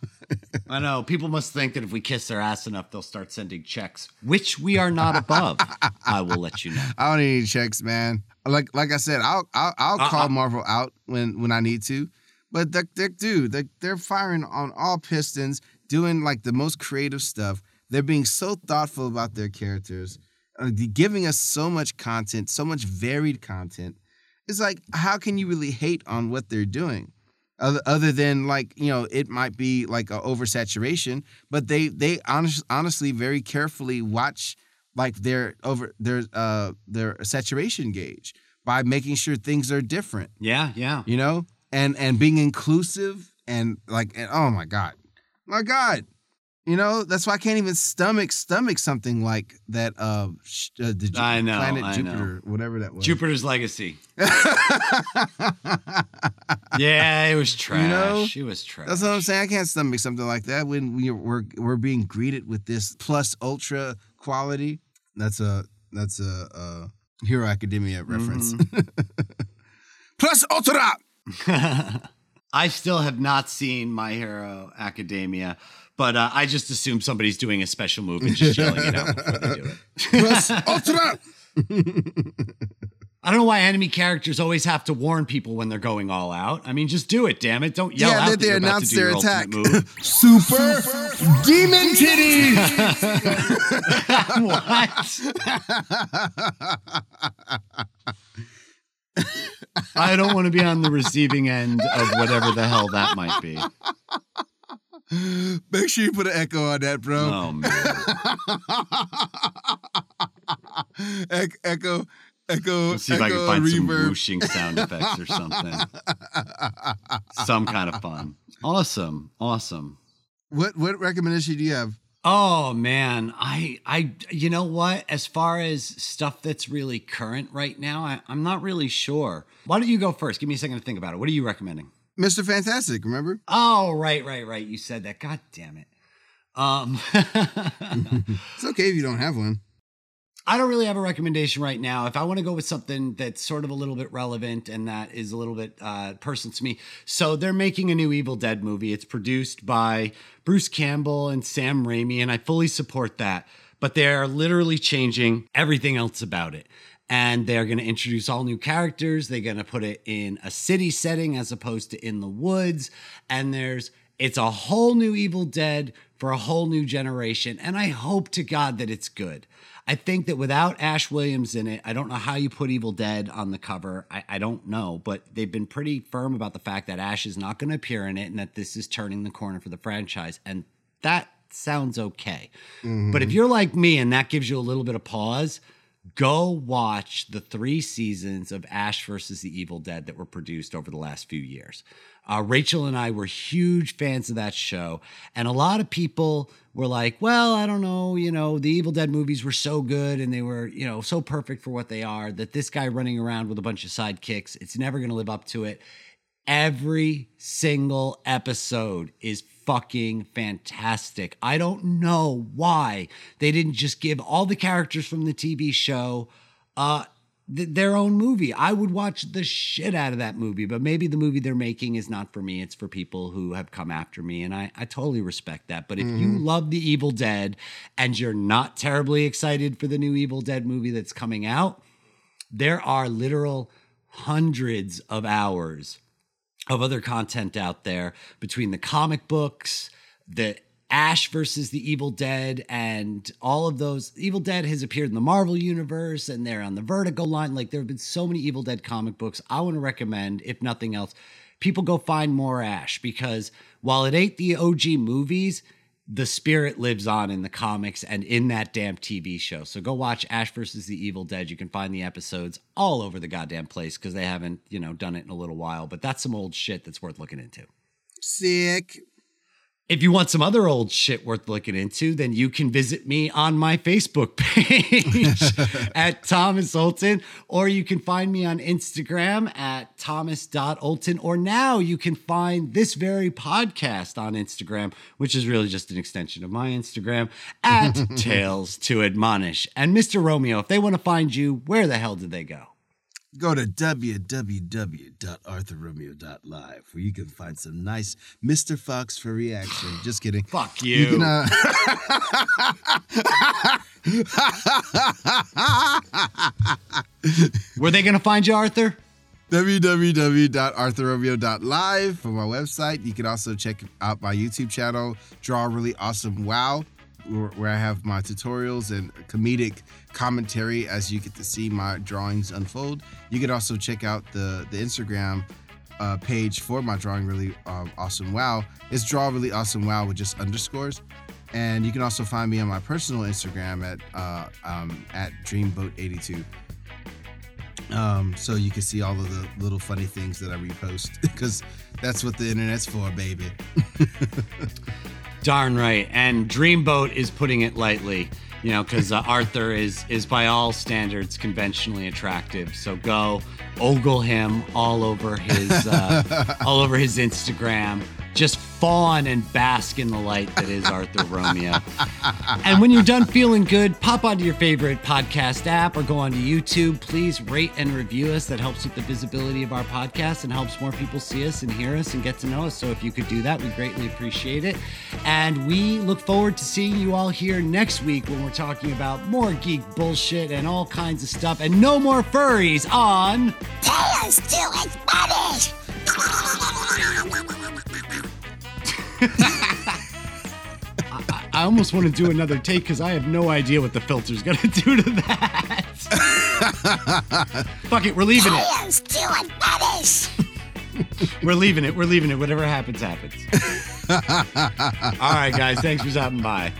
I know. People must think that if we kiss their ass enough, they'll start sending checks, which we are not above. I will let you know. I don't need any checks, man. Like like I said, I'll I'll, I'll Uh-uh. call Marvel out when when I need to. But they they dude, they they're firing on all pistons, doing like the most creative stuff. They're being so thoughtful about their characters, uh, giving us so much content, so much varied content. It's like, how can you really hate on what they're doing? Other, other than like you know it might be like a oversaturation but they they honest, honestly very carefully watch like their over their uh their saturation gauge by making sure things are different Yeah, yeah. you know and and being inclusive and like and, oh my god my god you know that's why i can't even stomach stomach something like that uh, sh- uh the Ju- I know, planet I know. jupiter whatever that was Jupiter's Legacy. Yeah, it was trash. know, it was trash. That's what I'm saying. I can't stomach something like that when we we're we're being greeted with this plus ultra quality. That's a that's a, uh Hero Academia reference. plus ultra. I still have not seen My Hero Academia, But uh, I just assume somebody's doing a special move and just yelling it out before they do it. I don't know why enemy characters always have to warn people when they're going all out. I mean, just do it, damn it! Don't yell yeah, out they, that they you're about to announced their attack. move. Super, demon titty. what? I don't want to be on the receiving end of whatever the hell that might be. Make sure you put an echo on that, bro. Oh man. Ec- echo, echo, Let's see if I can find some reverb. whooshing sound effects or something. some kind of fun. Awesome. Awesome. What what recommendation do you have? Oh man, I I you know what? As far as stuff that's really current right now, I, I'm not really sure. Why don't you go first? Give me a second to think about it. What are you recommending? Mr. Fantastic, remember? Oh, right, right, right. You said that. God damn it. Um It's okay if you don't have one. I don't really have a recommendation right now. If I want to go with something that's sort of a little bit relevant and that is a little bit uh, personal to me, so they're making a new Evil Dead movie. It's produced by Bruce Campbell and Sam Raimi, and I fully support that. But they're literally changing everything else about it. And they're going to introduce all new characters. They're going to put it in a city setting as opposed to in the woods. And there's it's a whole new Evil Dead for a whole new generation. And I hope to God that it's good. I think that without Ash Williams in it, I don't know how you put Evil Dead on the cover. I, I don't know, but they've been pretty firm about the fact that Ash is not going to appear in it and that this is turning the corner for the franchise. And that sounds okay. Mm-hmm. But if you're like me and that gives you a little bit of pause, go watch the three seasons of Ash versus the Evil Dead that were produced over the last few years. Uh, Rachel and I were huge fans of that show, and a lot of people were like, "Well, I don't know, you know, the Evil Dead movies were so good and they were, you know, so perfect for what they are that this guy running around with a bunch of sidekicks, it's never going to live up to it." Every single episode is fucking fantastic. I don't know why they didn't just give all the characters from the TV show uh th- their own movie. I would watch the shit out of that movie, but maybe the movie they're making is not for me. It's for people who have come after me, and I, I totally respect that. But if you love The Evil Dead and you're not terribly excited for the new Evil Dead movie that's coming out, there are literal hundreds of hours of other content out there between the comic books, the Ash versus the Evil Dead, and all of those. Evil Dead has appeared in the Marvel universe and they're on the Vertigo line. Like there have been so many Evil Dead comic books. I want to recommend, if nothing else, people go find more Ash because while it ain't the OG movies, the spirit lives on in the comics and in that damn TV show. So go watch Ash versus the Evil Dead. You can find the episodes all over the goddamn place because they haven't, you know, done it in a little while. But that's some old shit that's worth looking into. Sick. If you want some other old shit worth looking into, then you can visit me on my Facebook page at Thomas Olton, or you can find me on Instagram at thomas.olton, or now you can find this very podcast on Instagram, which is really just an extension of my Instagram at Tales to Admonish. And Mr. Romeo, if they want to find you, where the hell did they go? Go to www.arthurromeo.live where you can find some nice Mr. Fox for reaction. Just kidding. Fuck You you. can uh, Where they going to find you, Arthur? www.arthurromeo.live for my website. You can also check out my YouTube channel, Draw Really Awesome Wow, where, I have my tutorials and comedic commentary as you get to see my drawings unfold. You can also check out the the Instagram uh, page for my Drawing Really um, Awesome Wow. It's Draw Really Awesome Wow with just underscores. And you can also find me on my personal Instagram at uh, um, at Dreamboat82 um, so you can see all of the little funny things that I repost because that's what the internet's for, baby. Darn right. And Dreamboat is putting it lightly, you know, because uh, Arthur is is by all standards conventionally attractive. So go ogle him all over his uh, all over his Instagram. Just fawn and bask in the light that is Arthur Romeo. And when you're done feeling good, pop onto your favorite podcast app or go onto YouTube. Please rate and review us. That helps with the visibility of our podcast and helps more people see us and hear us and get to know us. So if you could do that, we greatly appreciate it. And we look forward to seeing you all here next week when we're talking about more geek bullshit and all kinds of stuff and no more furries on. Tales to. I almost want to do another take because I have no idea what the filter's gonna do to that. Fuck it, we're leaving it. Tales to We're leaving it. We're leaving it. Whatever happens, happens. All right, guys. Thanks for stopping by.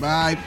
Bye.